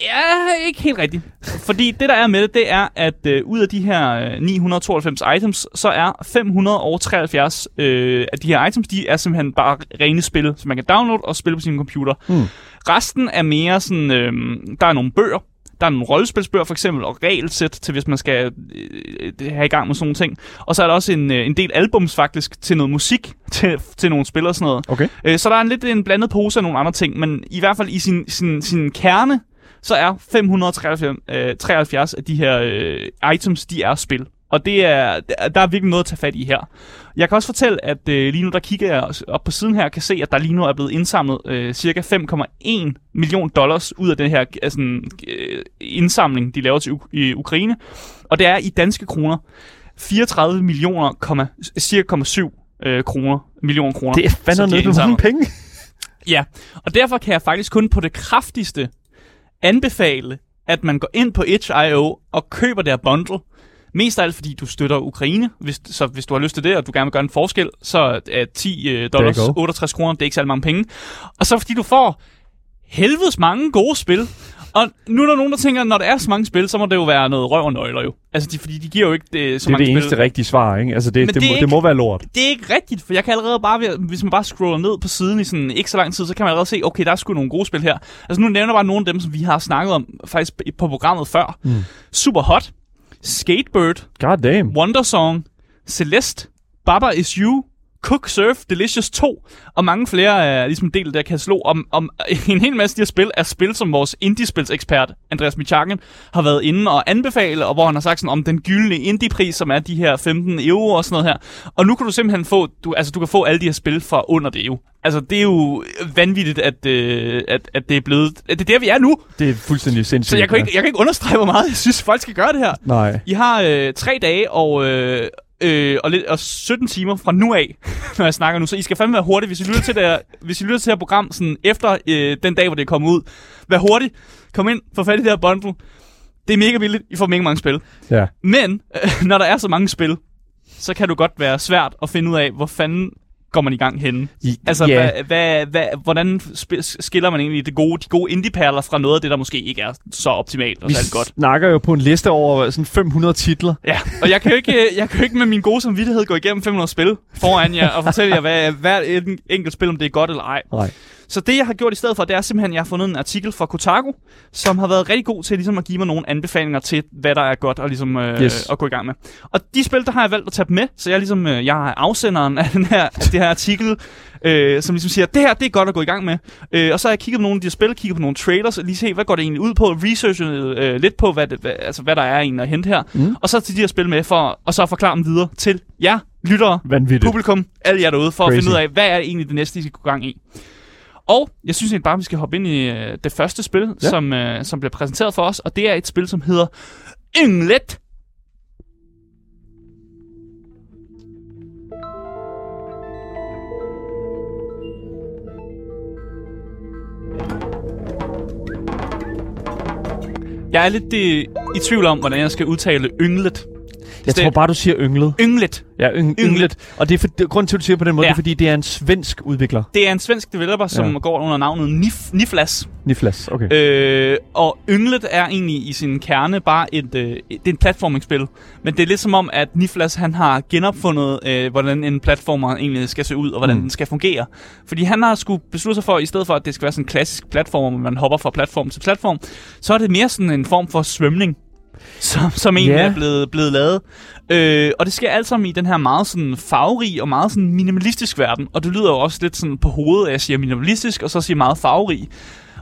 Ja, ikke helt rigtigt. Fordi det, der er med det, det er, at øh, ud af de her øh, 992 items, så er 573 øh, af de her items, de er simpelthen bare rene spil, som man kan downloade og spille på sin computer. Hmm. Resten er mere sådan, øh, der er nogle bøger, der er nogle rollespilsbøger for eksempel, og regelsæt til, hvis man skal øh, have i gang med sådan nogle ting. Og så er der også en, øh, en del albums faktisk til noget musik til, til nogle spil og sådan noget. Okay. Øh, så der er en lidt en blandet pose af nogle andre ting, men i hvert fald i sin, sin, sin kerne, så er 573 øh, af de her øh, items, de er spil. Og det er, der er virkelig noget at tage fat i her. Jeg kan også fortælle, at øh, lige nu der kigger jeg op på siden her, kan se, at der lige nu er blevet indsamlet øh, cirka 5,1 million dollars ud af den her altså, øh, indsamling, de laver til U- i Ukraine. Og det er i danske kroner 34 millioner, cirka 7 øh, kroner, million kroner. Det er fandme noget mange penge. Ja, og derfor kan jeg faktisk kun på det kraftigste anbefale, at man går ind på itch.io og køber der bundle. Mest af alt, fordi du støtter Ukraine. Hvis, så hvis du har lyst til det, og du gerne vil gøre en forskel, så er 10 øh, dollars, 68 kroner, det er ikke særlig mange penge. Og så fordi du får helvedes mange gode spil. Og nu er der nogen, der tænker, at når der er så mange spil, så må det jo være noget røv og nøgler jo. Altså, de, fordi de giver jo ikke det, så det mange spil. Det er det eneste rigtige svar, ikke? Altså, det, det, det, må, ikke, det må være lort. Det er ikke rigtigt, for jeg kan allerede bare, hvis man bare scroller ned på siden i sådan ikke så lang tid, så kan man allerede se, okay, der er sgu nogle gode spil her. Altså, nu nævner jeg bare nogle af dem, som vi har snakket om faktisk på programmet før. Mm. Super Hot, Skatebird, God damn. Wondersong, Celeste, Baba Is You, Cook Surf Delicious 2, og mange flere er ligesom del der kan slå om, om en hel masse af de her spil er spil, som vores indie-spilsekspert, Andreas Michakken, har været inde og anbefale, og hvor han har sagt sådan om den gyldne indie-pris, som er de her 15 euro og sådan noget her. Og nu kan du simpelthen få, du, altså du kan få alle de her spil for under det jo. Altså, det er jo vanvittigt, at, øh, at, at det er blevet... At det er der, vi er nu. Det er fuldstændig sindssygt. Så jeg kan, ikke, jeg kan ikke understrege, hvor meget jeg synes, folk skal gøre det her. Nej. I har øh, tre dage og, øh, øh, og, lidt, og 17 timer fra nu af, når jeg snakker nu. Så I skal fandme være hurtige. Hvis I lytter til det her, hvis I lytter til det her program sådan efter øh, den dag, hvor det kommer ud, vær hurtig. Kom ind, få fat i det her bundle. Det er mega billigt. I får mega mange spil. Ja. Men, øh, når der er så mange spil, så kan det godt være svært at finde ud af, hvor fanden går man i gang henne? I, altså, yeah. hvad, hvad, hvad, hvordan skiller man egentlig det gode, de gode indie-perler fra noget af det, der måske ikke er så optimalt og Vi godt? Vi snakker jo på en liste over sådan 500 titler. Ja, og jeg kan jo ikke, jeg kan jo ikke med min gode samvittighed gå igennem 500 spil foran jer og fortælle jer, hvad, hvad et enkelt spil, om det er godt eller ej. Nej. Så det, jeg har gjort i stedet for, det er simpelthen, at jeg har fundet en artikel fra Kotaku, som har været rigtig god til ligesom at give mig nogle anbefalinger til, hvad der er godt at, ligesom, øh, yes. at gå i gang med. Og de spil, der har jeg valgt at tage dem med, så jeg, ligesom, øh, jeg er afsenderen af den her, det her artikel, øh, som ligesom siger, det her, det er godt at gå i gang med. Øh, og så har jeg kigget på nogle af de her spil, kigget på nogle trailers, og lige se, hvad går det egentlig ud på, researchet øh, lidt på, hvad, det, hvad, altså, hvad der er egentlig at hente her. Mm. Og så til de her spil med, for, og så forklare dem videre til jer, lyttere, Vanvittigt. publikum, alle jer derude, for Crazy. at finde ud af, hvad er egentlig det næste, I skal gå gang i. Og jeg synes egentlig bare, at vi skal hoppe ind i øh, det første spil, ja. som, øh, som bliver præsenteret for os. Og det er et spil, som hedder Ynglet. Jeg er lidt i, i tvivl om, hvordan jeg skal udtale Ynglet. Jeg tror bare, du siger ynglet. Ynglet. Ja, yng, ynglet. Og det er for, det, grunden til, at du siger på den måde, ja. det er, fordi det er en svensk udvikler. Det er en svensk developer, som ja. går under navnet Nif, Niflas. Niflas, okay. Øh, og Ynglet er egentlig i sin kerne bare et, øh, det er en platformingspil. Men det er lidt som om, at Niflas han har genopfundet, øh, hvordan en platformer egentlig skal se ud, og hvordan mm. den skal fungere. Fordi han har skulle beslutte sig for, i stedet for, at det skal være sådan en klassisk platform, hvor man hopper fra platform til platform, så er det mere sådan en form for svømning som, som egentlig yeah. er blevet, blevet lavet. Øh, og det sker alt sammen i den her meget sådan farverig og meget sådan minimalistisk verden. Og det lyder jo også lidt sådan på hovedet, at jeg siger minimalistisk, og så siger meget farverig.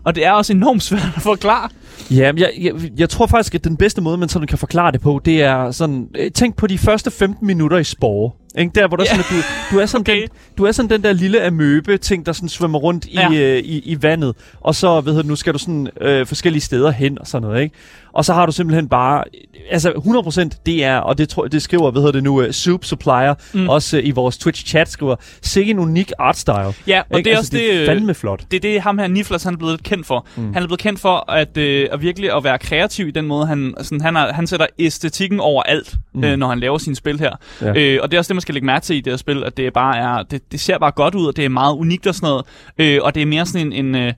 Og det er også enormt svært at forklare. Ja, jeg, jeg, jeg tror faktisk, at den bedste måde, man sådan kan forklare det på, det er sådan... Øh, tænk på de første 15 minutter i spore. Ikke? Der, hvor der yeah. sådan, du, du, er sådan okay. den, du er sådan den der lille amøbe-ting, der sådan svømmer rundt ja. i, øh, i, i vandet. Og så, ved du, nu skal du sådan øh, forskellige steder hen og sådan noget, ikke? Og så har du simpelthen bare, altså 100% det er, og det, tror, det skriver, hvad hedder det nu, uh, Soup Supplier, mm. også uh, i vores Twitch-chat skriver, sikke en unik artstyle. Ja, og ikke? det er altså, også det, det er fandme flot. Det er det, ham her Niflas, han er blevet kendt for. Mm. Han er blevet kendt for at, øh, at virkelig at være kreativ i den måde, han, sådan, han, er, han sætter æstetikken over alt, mm. øh, når han laver sine spil her. Ja. Øh, og det er også det, man skal lægge mærke til i det her spil, at det bare er, det, det ser bare godt ud, og det er meget unikt og sådan noget. Øh, og det er mere sådan en, en øh,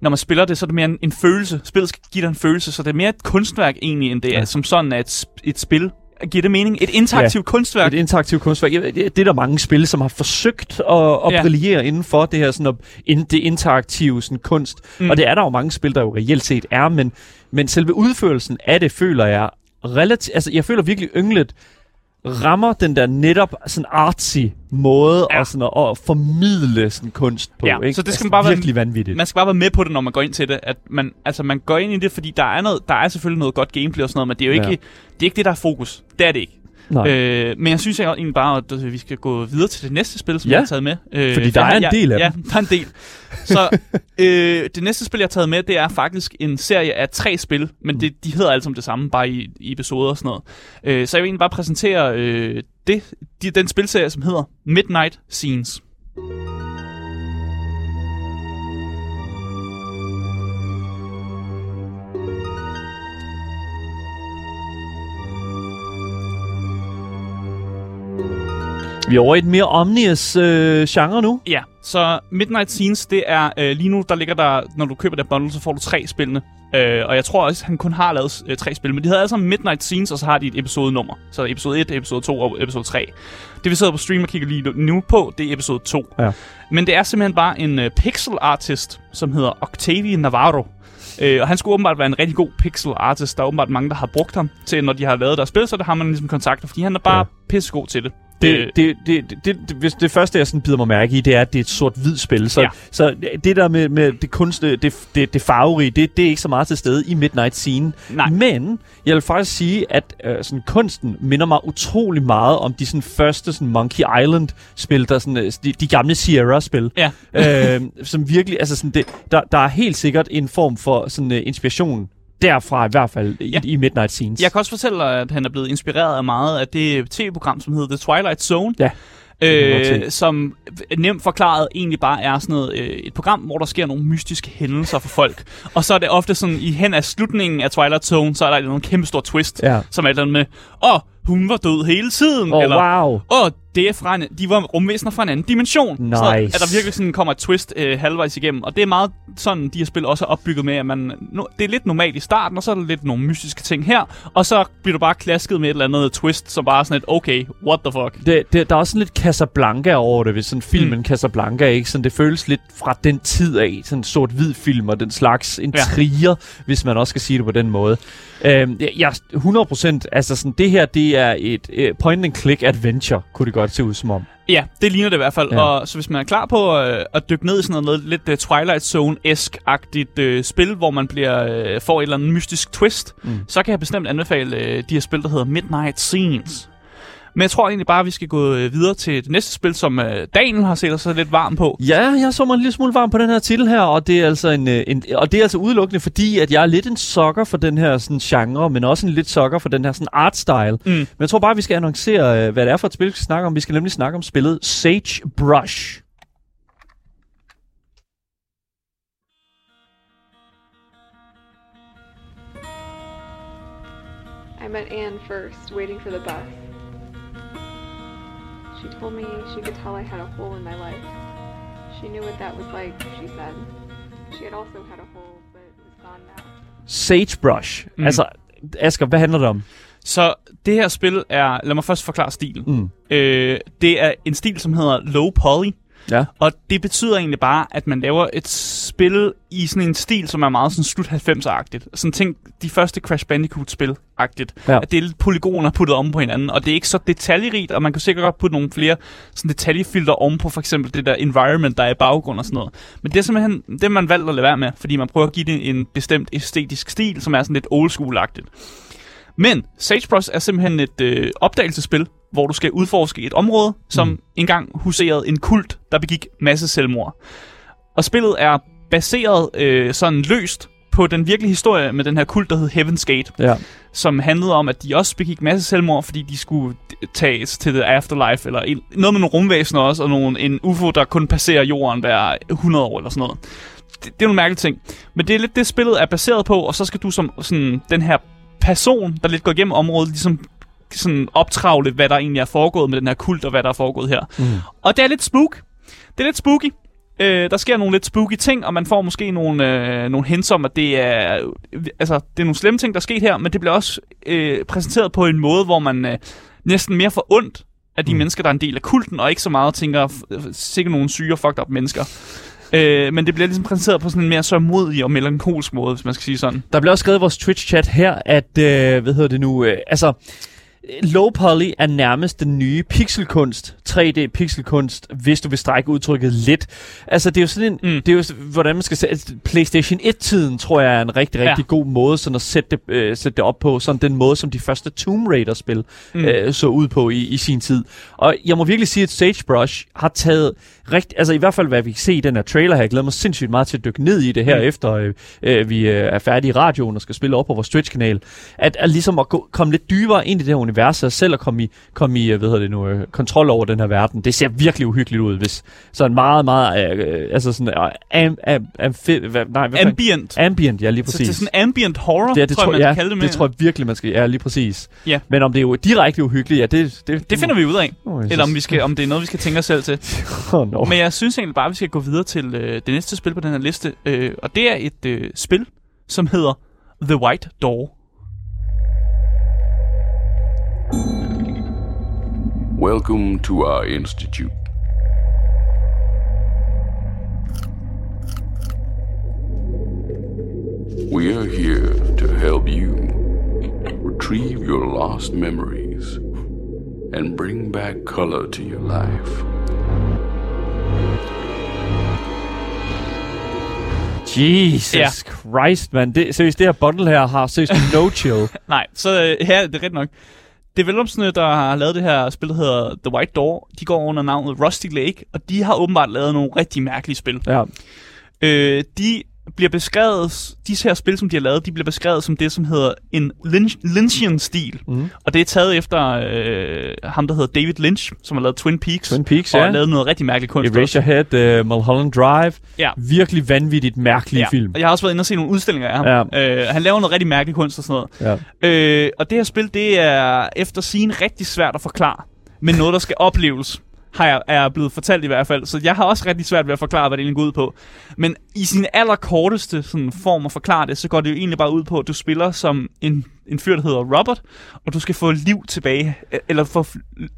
når man spiller det, så er det mere en, en følelse. Spillet skal give dig en følelse, så det er mere et kunstværk egentlig, end det ja. er som sådan er et, et spil. Giver det mening? Et interaktivt ja, kunstværk? Et interaktivt kunstværk. Det er der mange spil, som har forsøgt at, at ja. brillere inden for det her sådan, in, det interaktive sådan, kunst. Mm. Og det er der jo mange spil, der jo reelt set er, men, men selve udførelsen af det, føler jeg relativt... Altså, jeg føler virkelig ynglet rammer den der netop sådan artsy måde ja. og sådan at, at formidle sådan kunst på. Ja, ikke? så det skal altså, man bare virkelig være, vanvittigt. Man skal bare være med på det, når man går ind til det. At man, altså, man går ind i det, fordi der er, noget, der er selvfølgelig noget godt gameplay og sådan noget, men det er jo ikke, ja. det, er ikke det, der er fokus. Det er det ikke. Nej. Øh, men jeg synes jeg egentlig bare, at vi skal gå videre til det næste spil, som ja. jeg har taget med. Øh, Fordi der er en del af ja, dem. Der er en del. Så øh, det næste spil, jeg har taget med, det er faktisk en serie af tre spil, men mm. det, de hedder alle sammen det samme, bare i, i episoder og sådan noget. Øh, så jeg vil egentlig bare præsentere øh, det, de, den spilserie, som hedder Midnight Scenes. Vi er over i et mere omnius øh, genre nu. Ja, så Midnight Scenes, det er øh, lige nu, der ligger der, når du køber det bundle, så får du tre spillene. Øh, og jeg tror også, han kun har lavet øh, tre spil, men de hedder altså Midnight Scenes, og så har de et episode nummer. Så episode 1, episode 2 og episode 3. Det vi sidder på stream og kigger lige nu på, det er episode 2. Ja. Men det er simpelthen bare en øh, pixel artist, som hedder Octavio Navarro. Øh, og han skulle åbenbart være en rigtig god pixel artist. Der er åbenbart mange, der har brugt ham til, når de har lavet deres spil, så der har man ligesom kontakter, fordi han er bare ja. pissegod til det. Det, øh, det, det, det, det, hvis det første, jeg sådan bider mig mærke i, det er, at det er et sort-hvid spil. Så, ja. så det der med, med det kunst, det, det, det farverige, det, det er ikke så meget til stede i Midnight Scene. Nej. Men jeg vil faktisk sige, at øh, sådan, kunsten minder mig utrolig meget om de sådan, første sådan, Monkey Island-spil, der sådan, øh, de, de gamle Sierra-spil. Ja. øh, som virkelig, altså sådan, det, der, der er helt sikkert en form for sådan, uh, inspiration derfra i hvert fald ja. i, i Midnight Scenes. Jeg kan også fortælle dig, at han er blevet inspireret af meget af det tv-program, som hedder The Twilight Zone. Ja. Øh, som nemt forklaret egentlig bare er sådan noget, øh, et program, hvor der sker nogle mystiske hændelser for folk. Og så er det ofte sådan, i hen af slutningen af Twilight Zone, så er der en kæmpe stor twist, ja. som er den med, åh, oh, hun var død hele tiden. Oh, eller, wow. Åh, det er fra en, de var rumvæsener fra en anden dimension. Nice. Så at der virkelig sådan kommer et twist øh, halvvejs igennem. Og det er meget sådan, de her spil også er opbygget med, at man, no, det er lidt normalt i starten, og så er der lidt nogle mystiske ting her. Og så bliver du bare klasket med et eller andet twist, som bare sådan et, okay, what the fuck. Det, det, der er også sådan lidt Casablanca over det, hvis sådan filmen mm. Casablanca, ikke? Sådan, det føles lidt fra den tid af, sådan sort-hvid film og den slags intriger, ja. hvis man også skal sige det på den måde. Øhm, ja, 100%, altså sådan, det her, det er et uh, point-and-click adventure, kunne det godt se ud som om. Ja, det ligner det i hvert fald. Ja. Og så hvis man er klar på uh, at dykke ned i sådan noget lidt uh, Twilight Zone-esk-agtigt uh, spil, hvor man bliver uh, får et eller andet mystisk twist, mm. så kan jeg bestemt anbefale uh, de her spil, der hedder Midnight Scenes. Men jeg tror egentlig bare, at vi skal gå øh, videre til det næste spil, som øh, Daniel har set sig lidt varm på. Ja, jeg så mig en lille smule varm på den her titel her, og det er altså, en, øh, en, og det er altså udelukkende fordi, at jeg er lidt en sokker for den her sådan, genre, men også en lidt sokker for den her sådan, art style. Mm. Men jeg tror bare, vi skal annoncere, hvad det er for et spil, vi skal snakke om. Vi skal nemlig snakke om spillet Sage Brush. I met Anne first, waiting for the bus. She told me she could tell I had a hole in my life. She knew what that was like, she said. She had also had a hole, but it was gone now. Sagebrush. Mm. Altså, Asger, hvad handler det om? Så det her spil er, lad mig først forklare stilen. Mm. Øh, det er en stil, som hedder low poly. Ja. Og det betyder egentlig bare, at man laver et spil i sådan en stil, som er meget sådan slut 90'er-agtigt. Sådan ting, de første Crash Bandicoot-spil-agtigt. Ja. At det er lidt polygoner puttet om på hinanden, og det er ikke så detaljerigt, og man kan sikkert godt putte nogle flere sådan detaljefilter om på for eksempel det der environment, der er i baggrund og sådan noget. Men det er simpelthen det, man valgt at lade være med, fordi man prøver at give det en bestemt æstetisk stil, som er sådan lidt old school-agtigt. Men Sagebrush er simpelthen et øh, opdagelsespil, hvor du skal udforske et område, som mm. engang huserede en kult, der begik masse selvmord. Og spillet er baseret øh, sådan løst på den virkelige historie med den her kult, der hed Heaven's Gate. Ja. Som handlede om, at de også begik masse selvmord, fordi de skulle tages til the afterlife, eller en, noget med nogle rumvæsener også, og nogle, en UFO, der kun passerer jorden hver 100 år eller sådan noget. Det, det er nogle mærkelige ting. Men det er lidt det, spillet er baseret på, og så skal du som sådan, den her person, der lidt går igennem området, ligesom sådan optravle, hvad der egentlig er foregået med den her kult, og hvad der er foregået her. Mm. Og det er lidt spook. Det er lidt spooky. Øh, der sker nogle lidt spooky ting, og man får måske nogle, øh, nogle hints om, at det er, altså, det er nogle slemme ting, der er sket her, men det bliver også øh, præsenteret på en måde, hvor man øh, næsten mere får ondt af de mm. mennesker, der er en del af kulten, og ikke så meget tænker, sikkert nogle syge og fucked up mennesker. Øh, men det bliver ligesom præsenteret på sådan en mere sørmodig og melankolsk måde, hvis man skal sige sådan. Der bliver også skrevet i vores Twitch-chat her, at, øh, hvad hedder det nu, øh, altså, low poly er nærmest den nye pixelkunst, 3D pixelkunst, hvis du vil strække udtrykket lidt. Altså, det er jo sådan en, mm. det er jo, hvordan man skal sætte, PlayStation 1-tiden, tror jeg, er en rigtig, rigtig ja. god måde sådan at sætte det, øh, sætte det op på, sådan den måde, som de første Tomb Raider-spil mm. øh, så ud på i, i sin tid. Og jeg må virkelig sige, at Sagebrush har taget rigt, altså i hvert fald hvad vi kan se i den her trailer her, jeg glæder mig sindssygt meget til at dykke ned i det her, mm. efter øh, øh, vi øh, er færdige i radioen og skal spille op på vores Twitch-kanal, at, at ligesom at gå, komme lidt dybere ind i det her univers, og selv at komme i, komme i øh, hvad hedder det nu, øh, kontrol over den her verden, det ser virkelig uhyggeligt ud, hvis sådan meget, meget, øh, altså sådan, øh, am, am, am, hvad, nej, hvad ambient. Ambient, ja, lige præcis. Så det er sådan ambient horror, det, det tror jeg, man ja, kalde det med. det tror jeg virkelig, man skal, ja, lige præcis. Ja. Men om det er jo direkte uhyggeligt, ja, det... Det, det finder vi ud af. Oh, Eller om, vi skal, om det er noget, vi skal tænke os selv til. oh, no. Men jeg synes egentlig bare, at vi skal gå videre til øh, det næste spil på den her liste. Øh, og det er et øh, spil, som hedder The White Door. Welcome to our institute. We are here to help you retrieve your lost memories and bring back color to your life. Jesus ja. Christ, man. Det, seriøst, det her bundle her har seriøst no chill. Nej, så øh, her det er ret nok. Developsne, der har lavet det her spil, der hedder The White Door, de går under navnet Rusty Lake, og de har åbenbart lavet nogle rigtig mærkelige spil. Ja. Øh, de bliver beskrevet, disse her spil, som de har lavet, de bliver beskrevet som det, som hedder en Lynch, Lynchian-stil. Mm. Og det er taget efter øh, ham, der hedder David Lynch, som har lavet Twin Peaks. Twin Peaks, og ja. har lavet noget rigtig mærkeligt kunst. Eraserhead, uh, Mulholland Drive. Ja. Virkelig vanvittigt mærkelige ja. film. Og jeg har også været inde og se nogle udstillinger af ham. Ja. Øh, han laver noget rigtig mærkeligt kunst og sådan noget. Ja. Øh, og det her spil, det er efter sin rigtig svært at forklare. Men noget, der skal opleves har jeg, er blevet fortalt i hvert fald. Så jeg har også rigtig svært ved at forklare, hvad det egentlig går ud på. Men i sin allerkorteste sådan, form at forklare det, så går det jo egentlig bare ud på, at du spiller som en, en fyr, der hedder Robert, og du skal få liv tilbage, eller få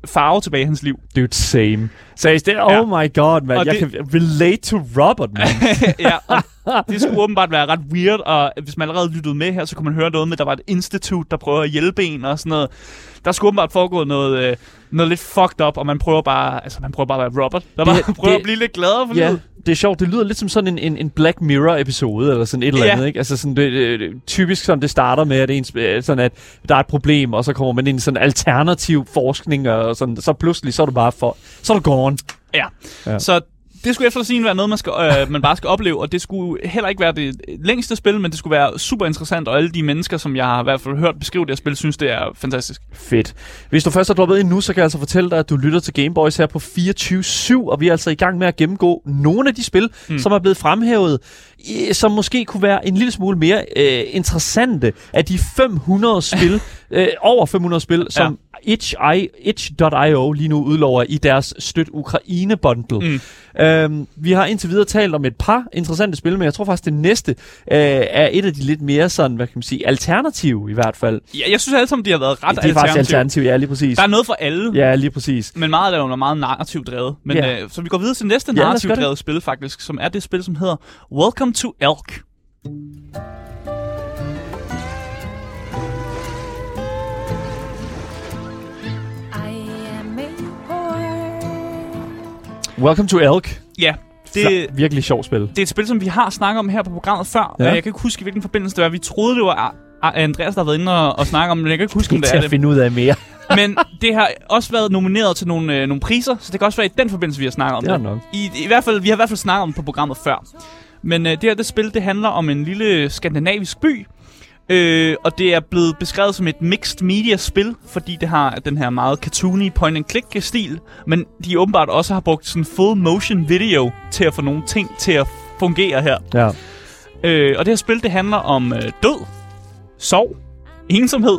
farve tilbage i hans liv. Dude, same. Så det oh ja. my god, man. Og jeg det, kan relate to Robert, man. ja, og det skulle åbenbart være ret weird, og hvis man allerede lyttede med her, så kunne man høre noget med, at der var et institut, der prøver at hjælpe en og sådan noget. Der skulle åbenbart foregå noget, øh, noget lidt fucked up, og man prøver bare, altså man prøver bare at være Robert. Der bare det, prøver det, at blive lidt gladere for ja, livet. det er sjovt. Det lyder lidt som sådan en, en, en Black Mirror-episode, eller sådan et eller andet, ikke? Altså sådan, det, det, typisk sådan, det starter med, at, ens, sådan, at der er et problem, og så kommer man ind i sådan alternativ forskning, og sådan, så pludselig, så er du bare for, så er du gone. Ja. ja. Så det skulle efter sin være noget, man, skal, øh, man bare skal opleve, og det skulle heller ikke være det længste spil, men det skulle være super interessant, og alle de mennesker, som jeg har i hvert fald hørt beskrive det her spil, synes, det er fantastisk. Fedt. Hvis du først er droppet ind nu, så kan jeg altså fortælle dig, at du lytter til Gameboys her på 24-7, og vi er altså i gang med at gennemgå nogle af de spil, mm. som er blevet fremhævet, som måske kunne være en lille smule mere øh, interessante af de 500 spil, øh, over 500 spil, som itch.io lige nu udlover i deres Støt Ukraine-bundle. Mm. Øhm, vi har indtil videre talt om et par interessante spil, men jeg tror faktisk, det næste øh, er et af de lidt mere sådan, hvad kan man sige, alternative i hvert fald. Ja, jeg synes alle sammen, de har været ret alternative. De er faktisk alternative, ja, lige præcis. Der er noget for alle. Ja, lige præcis. Men meget af det er meget narrativt drevet. Men, ja. øh, så vi går videre til næste ja, narrativt drevet spil faktisk, som er det spil, som hedder Welcome to Elk. Welcome to Elk. Ja, det er virkelig sjovt spil. Det er et spil, som vi har snakket om her på programmet før. Ja. Jeg kan ikke huske, hvilken forbindelse det var. Vi troede, det var Andreas, der har været inde og, og snakke om men jeg kan ikke huske, om det er det. finde ud af mere. men det har også været nomineret til nogle, øh, nogle priser, så det kan også være i den forbindelse, vi har snakket om det. det. Nok. I, I hvert fald, vi har i hvert fald snakket om det på programmet før. Men øh, det her det spil, det handler om en lille skandinavisk by, Øh, og det er blevet beskrevet som et mixed media spil, fordi det har den her meget cartoony point and click stil, men de åbenbart også har brugt sådan full motion video til at få nogle ting til at fungere her. Ja. Øh, og det her spil, det handler om øh, død, sorg, ensomhed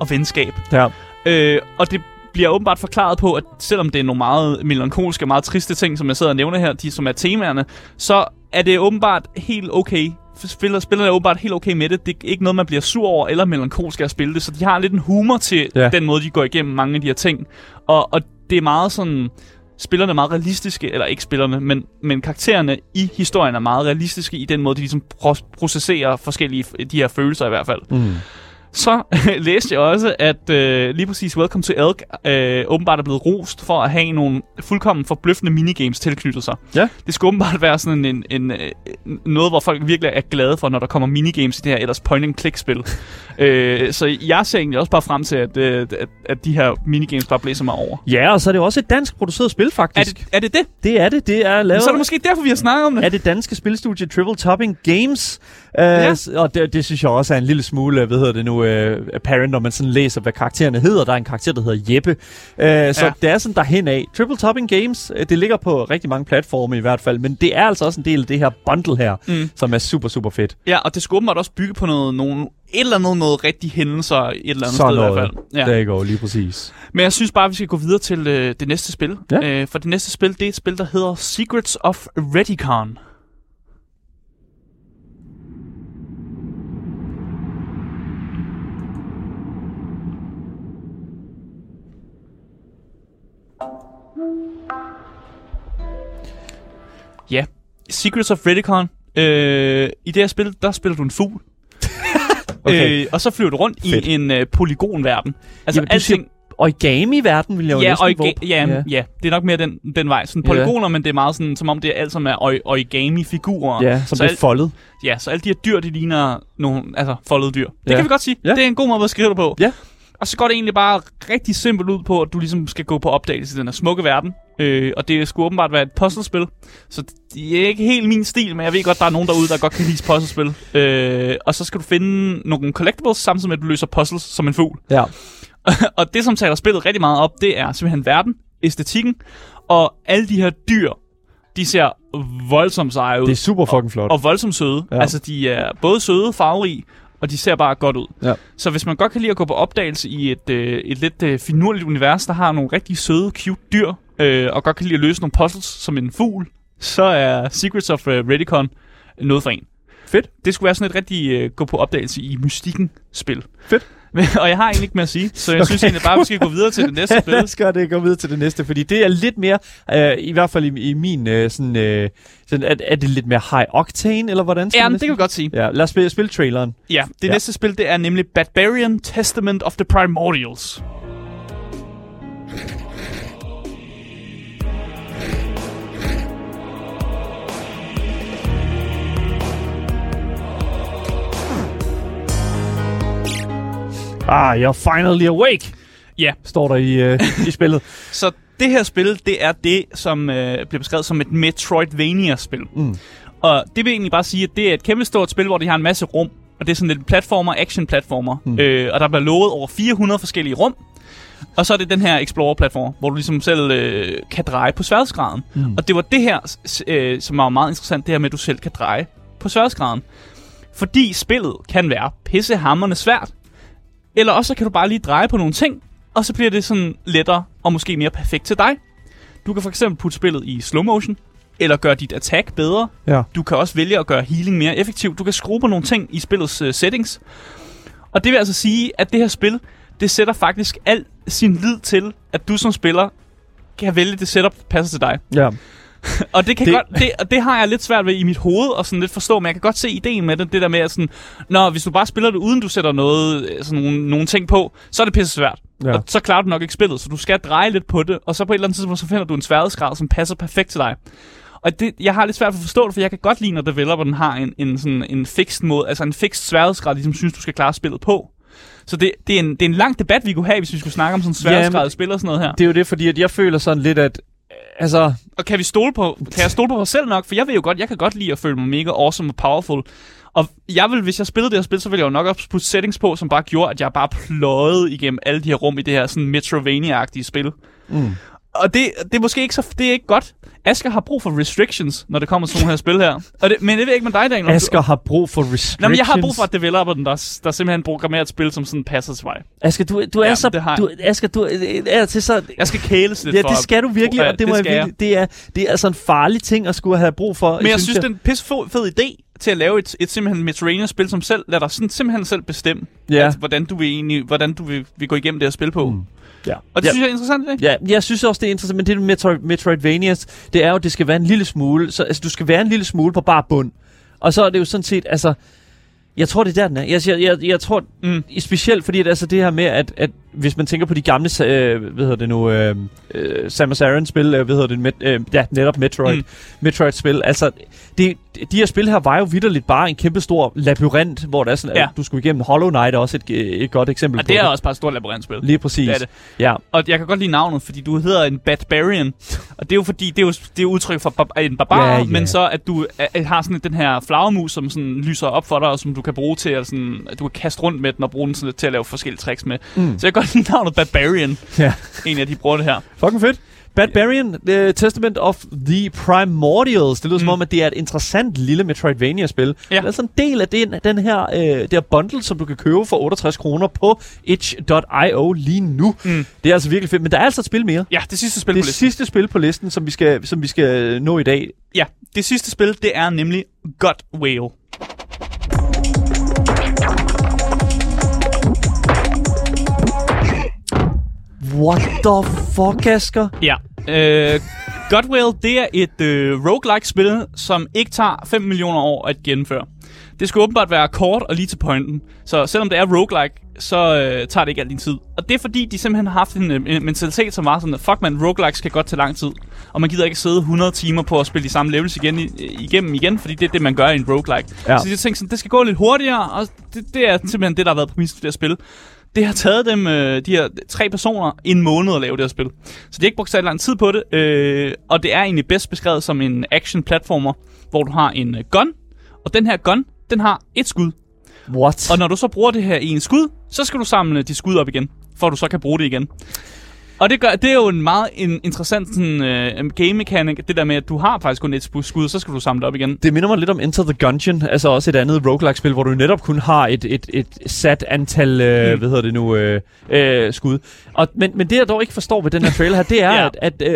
og venskab. Ja. Øh, og det bliver åbenbart forklaret på, at selvom det er nogle meget melankolske meget triste ting, som jeg sidder og nævner her, de som er temaerne, så er det åbenbart helt okay spiller, spillerne er åbenbart helt okay med det. Det er ikke noget, man bliver sur over eller melankolsk af at spille det. Så de har lidt en humor til ja. den måde, de går igennem mange af de her ting. Og, og det er meget sådan... Spillerne er meget realistiske, eller ikke spillerne, men, men karaktererne i historien er meget realistiske i den måde, de ligesom processerer forskellige de her følelser i hvert fald. Mm. Så læste jeg også, at øh, lige præcis Welcome to Elk øh, åbenbart er blevet rost for at have nogle fuldkommen forbløffende minigames tilknyttet sig. Ja. Det skulle åbenbart være sådan en, en, en, noget, hvor folk virkelig er glade for, når der kommer minigames i det her ellers point-and-click-spil. øh, så jeg ser egentlig også bare frem til, at, øh, at, at de her minigames bare blæser mig over. Ja, og så er det jo også et dansk produceret spil, faktisk. Er det er det? det? Det er det. Det er lavet Så er det måske derfor, vi har snakket om det. af det danske spilstudie Triple Topping Games. Uh, Ja. Og det, det synes jeg også er en lille smule, hvad hedder det nu, uh, apparent, når man sådan læser, hvad karaktererne hedder. Der er en karakter, der hedder Jeppe. Uh, så Ja. det er sådan derhen af. Triple Topping Games, uh, det ligger på rigtig mange platforme i hvert fald, men det er altså også en del af det her bundle her, Mm. som er super, super fedt. Ja, og det skulle åbenbart også bygge på noget, nogle, et eller andet, noget rigtige hændelser et eller andet Sådan sted i noget. hvert fald. Ja. Der går lige præcis. Men jeg synes bare, vi skal gå videre til øh, det næste spil. Ja. Øh, for det næste spil, det er et spil, der hedder Secrets of Redicon. Secrets of Redicon. Øh, I det her spil, der spiller du en fugl. Okay. øh, og så flyver du rundt Fedt. i en øh, polygonverden. Altså Jamen, alting... Origami-verden vil jeg jo Ja, næsten orga- ja, ja. ja, det er nok mere den, den vej. Sådan polygoner, men det er meget sådan, som om det er alt som er ori- origami-figurer. ja, som så, alt, foldet. ja, så alle de her dyr, de ligner nogle altså, foldede dyr. Det kan vi godt sige. Ja. Det er en god måde at skrive det på. Ja. Og så går det egentlig bare rigtig simpelt ud på, at du ligesom skal gå på opdagelse i den her smukke verden. Øh, og det skulle åbenbart være et puzzlespil. Så det er ikke helt min stil, men jeg ved godt, der er nogen derude, der godt kan lide puzzlespil. Øh, og så skal du finde nogle collectibles, samtidig med, at du løser puzzles som en fugl. Ja. og det, som taler spillet rigtig meget op, det er simpelthen verden, æstetikken, og alle de her dyr, de ser voldsomt seje ud. Det er super fucking flot. og voldsomt søde. Ja. Altså, de er både søde, farverige, og de ser bare godt ud. Ja. Så hvis man godt kan lide at gå på opdagelse i et, øh, et lidt øh, finurligt univers, der har nogle rigtig søde, cute dyr, øh, og godt kan lide at løse nogle puzzles som en fugl, så er Secrets of øh, Redicon noget for en. Fedt. Det skulle være sådan et rigtig øh, gå på opdagelse i mystikken spil. Fedt. Men, og jeg har egentlig ikke mere at sige, så jeg okay. synes egentlig bare, at vi skal gå videre til det næste spil. Lad os gøre det gå videre til det næste, fordi det er lidt mere, øh, i hvert fald i, i min, øh, sådan, øh, sådan er, er det lidt mere high octane, eller hvordan? Ja, men det kan vi godt sige. Ja, lad os spille, spille traileren. Ja, det ja. næste spil, det er nemlig Barbarian Testament of the Primordials. Ah, you're finally awake, Ja, står der i, øh, i spillet. så det her spil, det er det, som øh, bliver beskrevet som et Metroidvania-spil. Mm. Og det vil egentlig bare sige, at det er et kæmpe stort spil, hvor de har en masse rum. Og det er sådan lidt platformer, action-platformer. Mm. Øh, og der bliver lovet over 400 forskellige rum. Og så er det den her Explorer-platform, hvor du ligesom selv øh, kan dreje på sværhedsgraden. Mm. Og det var det her, øh, som var meget interessant, det her med, at du selv kan dreje på sværhedsgraden. Fordi spillet kan være pissehammerende svært. Eller også så kan du bare lige dreje på nogle ting, og så bliver det sådan lettere og måske mere perfekt til dig. Du kan for eksempel putte spillet i slow motion, eller gøre dit attack bedre. Ja. Du kan også vælge at gøre healing mere effektiv. Du kan skrue på nogle ting i spillets uh, settings. Og det vil altså sige, at det her spil, det sætter faktisk al sin lid til, at du som spiller kan vælge det setup, der passer til dig. Ja. Og det, kan Det-. Godt, det, og det har jeg lidt svært ved i mit hoved og sådan lidt forstå, men jeg kan godt se ideen med det, det der med at sådan, når hvis du bare spiller det uden du sætter noget, øh, sådan nogle, nogle ting på, så er det pisse svært. Ja. Ja. Og så klarer du nok ikke spillet, så du skal dreje lidt på det, og så på et eller andet tidspunkt, så finder du en sværhedsgrad, som passer perfekt til dig. Og det, jeg har lidt svært for at forstå det, for jeg kan godt lide, når developeren har en, en, sådan, en fixed måde, altså en fixed sværhedsgrad, ligesom synes, du skal klare spillet på. Så det, det, er en, det er en lang debat, vi kunne have, hvis vi skulle snakke om sådan sværhedsgrad spil og sådan noget her. Det er jo det, fordi at jeg føler sådan lidt, at altså, Og kan vi stole på, kan jeg stole på mig selv nok? For jeg ved jo godt, jeg kan godt lide at føle mig mega awesome og powerful. Og jeg vil, hvis jeg spillede det her spil, så ville jeg jo nok også putte settings på, som bare gjorde, at jeg bare pløjede igennem alle de her rum i det her sådan Metrovania-agtige spil. mm. Og det, det er måske ikke så, det er ikke godt. Asger har brug for restrictions, når det kommer til sådan nogle her spil her. Og det, men det ved jeg ikke med dig, Daniel. du- Asger har brug for restrictions. Nå, men jeg har brug for, at developeren, der, der simpelthen programmerer et spil, som sådan passer til mig. Asger, du, du er Ja, så... jeg. Du, Asger, du er, er til så... Jeg skal kæles lidt Ja, for det skal du virkelig, Ja, og det, må det jeg skal virkelig, det er, det er altså en farlig ting at skulle have brug for. Men jeg synes, det er en pisse fed idé til at lave et, et simpelthen Metroidvania-spil, som selv lader dig sådan, simpelthen selv bestemme, Ja. at, hvordan du vil, egentlig, hvordan du vil, vil gå igennem det her spil på. Mm. Ja. Og det ja. synes jeg er interessant, ikke? Ja, jeg synes også, det er interessant, men det med Metroid, Metroidvanias, det er jo, at det skal være en lille smule, så altså, du skal være en lille smule på bare bund. Og så er det jo sådan set, altså, Jeg tror, det er der, den er. Jeg, jeg, jeg, jeg tror, mm. specielt fordi, at, altså, det her med, at, at hvis man tænker på de gamle, øh, hvad hedder det nu, øh, øh, Samus Aran-spil, øh, hvad hedder det, met, øh, ja, netop Metroid, mm. Metroid-spil, altså, det, de her spil her var jo vidderligt bare en kæmpe stor labyrint, hvor der er sådan, ja. at du skulle igennem Hollow Knight er også et, et godt eksempel ja, på det. er også bare et stort labyrintspil. Lige præcis. Det er det. Ja. Og jeg kan godt lide navnet, fordi du hedder en Barbarian, og det er jo fordi, det er jo, det er udtryk for bar- en barbar, ja, ja. men så at du at, har sådan den her flagermus, som sådan lyser op for dig, og som du kan bruge til at, sådan, du kan kaste rundt med den og bruge den sådan, til at lave forskellige tricks med. Mm. Så jeg kan godt lide navnet Barbarian. Ja. En af de bruger det her. Fucking fedt. Barbarian, The Testament of the Primordials. Det lyder mm. som om, at det er et interessant lille Metroidvania-spil. Ja. Det er altså en del af den, den her, øh, det her bundle, som du kan købe for 68 kroner på itch.io lige nu. Mm. Det er altså virkelig fedt. Men der er altså et spil mere. Ja, det sidste spil det på listen. sidste spil på listen, som vi, skal, som vi skal nå i dag. Ja, det sidste spil, det er nemlig God Whale. What the fuck, Asger? Ja. Øh, Godwell, det er et øh, roguelike-spil, som ikke tager 5 millioner år at gennemføre. Det skal åbenbart være kort og lige til pointen. Så selvom det er roguelike, så øh, tager det ikke al din tid. Og det er fordi, de simpelthen har haft en, øh, en mentalitet, som var sådan, at fuck man, roguelikes skal godt tage lang tid. Og man gider ikke sidde 100 timer på at spille de samme levels igen, igennem igen, fordi det er det, man gør i en roguelike. Ja. Så jeg tænkte sådan, det skal gå lidt hurtigere, og det, det er simpelthen det, der har været præmissen for det her spil. Det har taget dem, øh, de her tre personer, en måned at lave det her spil. Så de har ikke brugt så lang tid på det, øh, og det er egentlig bedst beskrevet som en action-platformer, hvor du har en øh, gun, og den her gun, den har et skud. What? Og når du så bruger det her i en skud, så skal du samle de skud op igen, for at du så kan bruge det igen. Og det, gør, det er jo en meget en, interessant sådan, uh, game mechanic, det der med, at du har faktisk kun et skud, så skal du samle det op igen. Det minder mig lidt om Enter the Gungeon, altså også et andet roguelike-spil, hvor du netop kun har et, et, et sat antal, uh, mm. hvad hedder det nu, uh, uh, skud. Og, men, men det, jeg dog ikke forstår ved den her trailer her, det er, ja. at, at uh,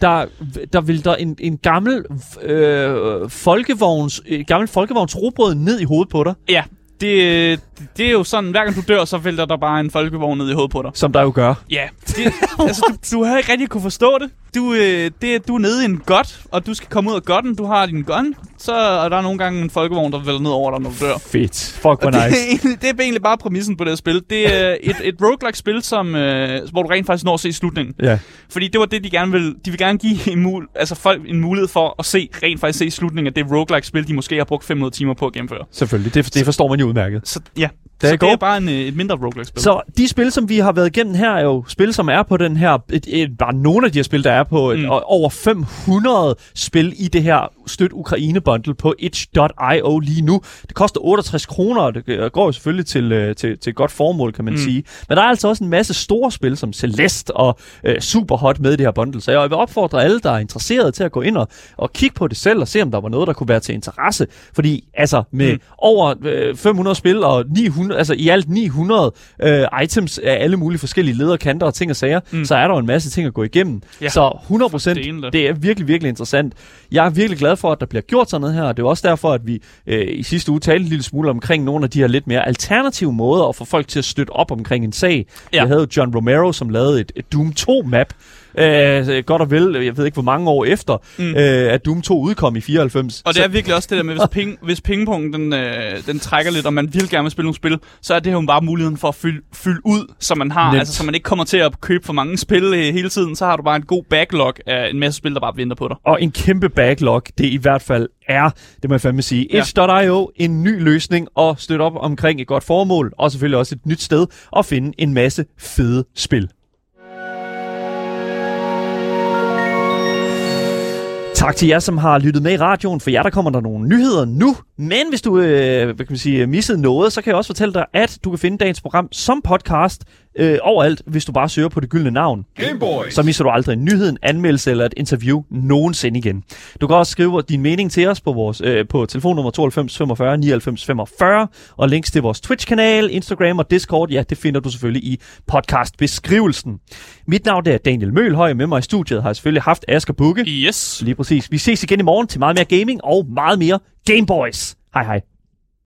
der, der vil der en, en gammel uh, folkevogns, gammel folkevogns robåd ned i hovedet på dig. Ja, det, det er jo sådan, hver gang du dør, så vælter der bare en folkevogn ned i hovedet på dig. Som der jo gør. Ja. Det, altså, du, du har ikke rigtig kunne forstå det. Du, øh, det, du er nede i en godt, og du skal komme ud af godten. Du har din gun, så er der nogle gange en folkevogn, der vælter ned over dig, når du dør. Fedt. Fuck, hvor nice. Det, det er egentlig bare præmissen på det her spil. Det er et, et roguelike-spil, som, øh, hvor du rent faktisk når at se slutningen. Ja. Fordi det var det, de gerne vil. De vil gerne give en mul altså folk en mulighed for at se, rent faktisk se slutningen af det roguelike-spil, de måske har brugt 500 timer på at gennemføre. Selvfølgelig. Det, det forstår man jo udmærket. Så ja, det er, så det er bare en, øh, et mindre roguelike-spil. Så de spil, som vi har været igennem her, er jo spil, som er på den her... Et, et, bare nogle af de her spil, der er på mm. et, over 500 spil i det her Støt Ukraine-bundle på itch.io lige nu. Det koster 68 kroner, og det går jo selvfølgelig til, øh, til, til godt formål, kan man mm. sige. Men der er altså også en masse store spil, som Celeste og øh, Superhot med i det her bundle. Så jeg vil opfordre alle, der er interesserede til at gå ind og, og kigge på det selv, og se, om der var noget, der kunne være til interesse. Fordi altså, med mm. over øh, 500 spil og 900, altså i alt 900 øh, items af alle mulige forskellige lederkanter og ting og sager, mm. så er der jo en masse ting at gå igennem. Ja. Så 100 procent, det er virkelig, virkelig interessant. Jeg er virkelig glad for, at der bliver gjort sådan noget her, det er også derfor, at vi øh, i sidste uge talte en lille smule omkring nogle af de her lidt mere alternative måder at få folk til at støtte op omkring en sag. Ja. Jeg havde jo John Romero, som lavede et, et Doom 2-map, øh, godt og vel, jeg ved ikke hvor mange år efter, mm. øh, at Doom 2 udkom i 94. Og det er virkelig også det der med, hvis, ping, hvis pingpongen den, øh, den trækker lidt, og man virkelig gerne vil spille nogle spil, så er det jo bare muligheden for at fylde, fylde ud, så man har, Net. altså så man ikke kommer til at købe for mange spil øh, hele tiden, så har du bare en god backlog af en masse spil, der bare venter på dig. Og en kæmpe backlog, det i hvert fald er, det må jeg fandme sige, ja. Itch.io, en ny løsning og støtte op omkring et godt formål, og selvfølgelig også et nyt sted at finde en masse fede spil. Tak til jer, som har lyttet med i radioen. For jer, der kommer der nogle nyheder nu. Men hvis du øh, hvad kan man sige, missede noget, så kan jeg også fortælle dig, at du kan finde dagens program som podcast øh, overalt, hvis du bare søger på det gyldne navn. Gameboys. Så misser du aldrig en nyhed, en anmeldelse eller et interview nogensinde igen. Du kan også skrive din mening til os på, vores, øh, på telefonnummer 92 45 99 45, og links til vores Twitch-kanal, Instagram og Discord, ja, det finder du selvfølgelig i podcastbeskrivelsen. Mit navn er Daniel Mølhøj, med mig i studiet har jeg selvfølgelig haft Asger Bukke. Yes. Lige præcis. Vi ses igen i morgen til meget mere gaming og meget mere Gameboys. Hej hej.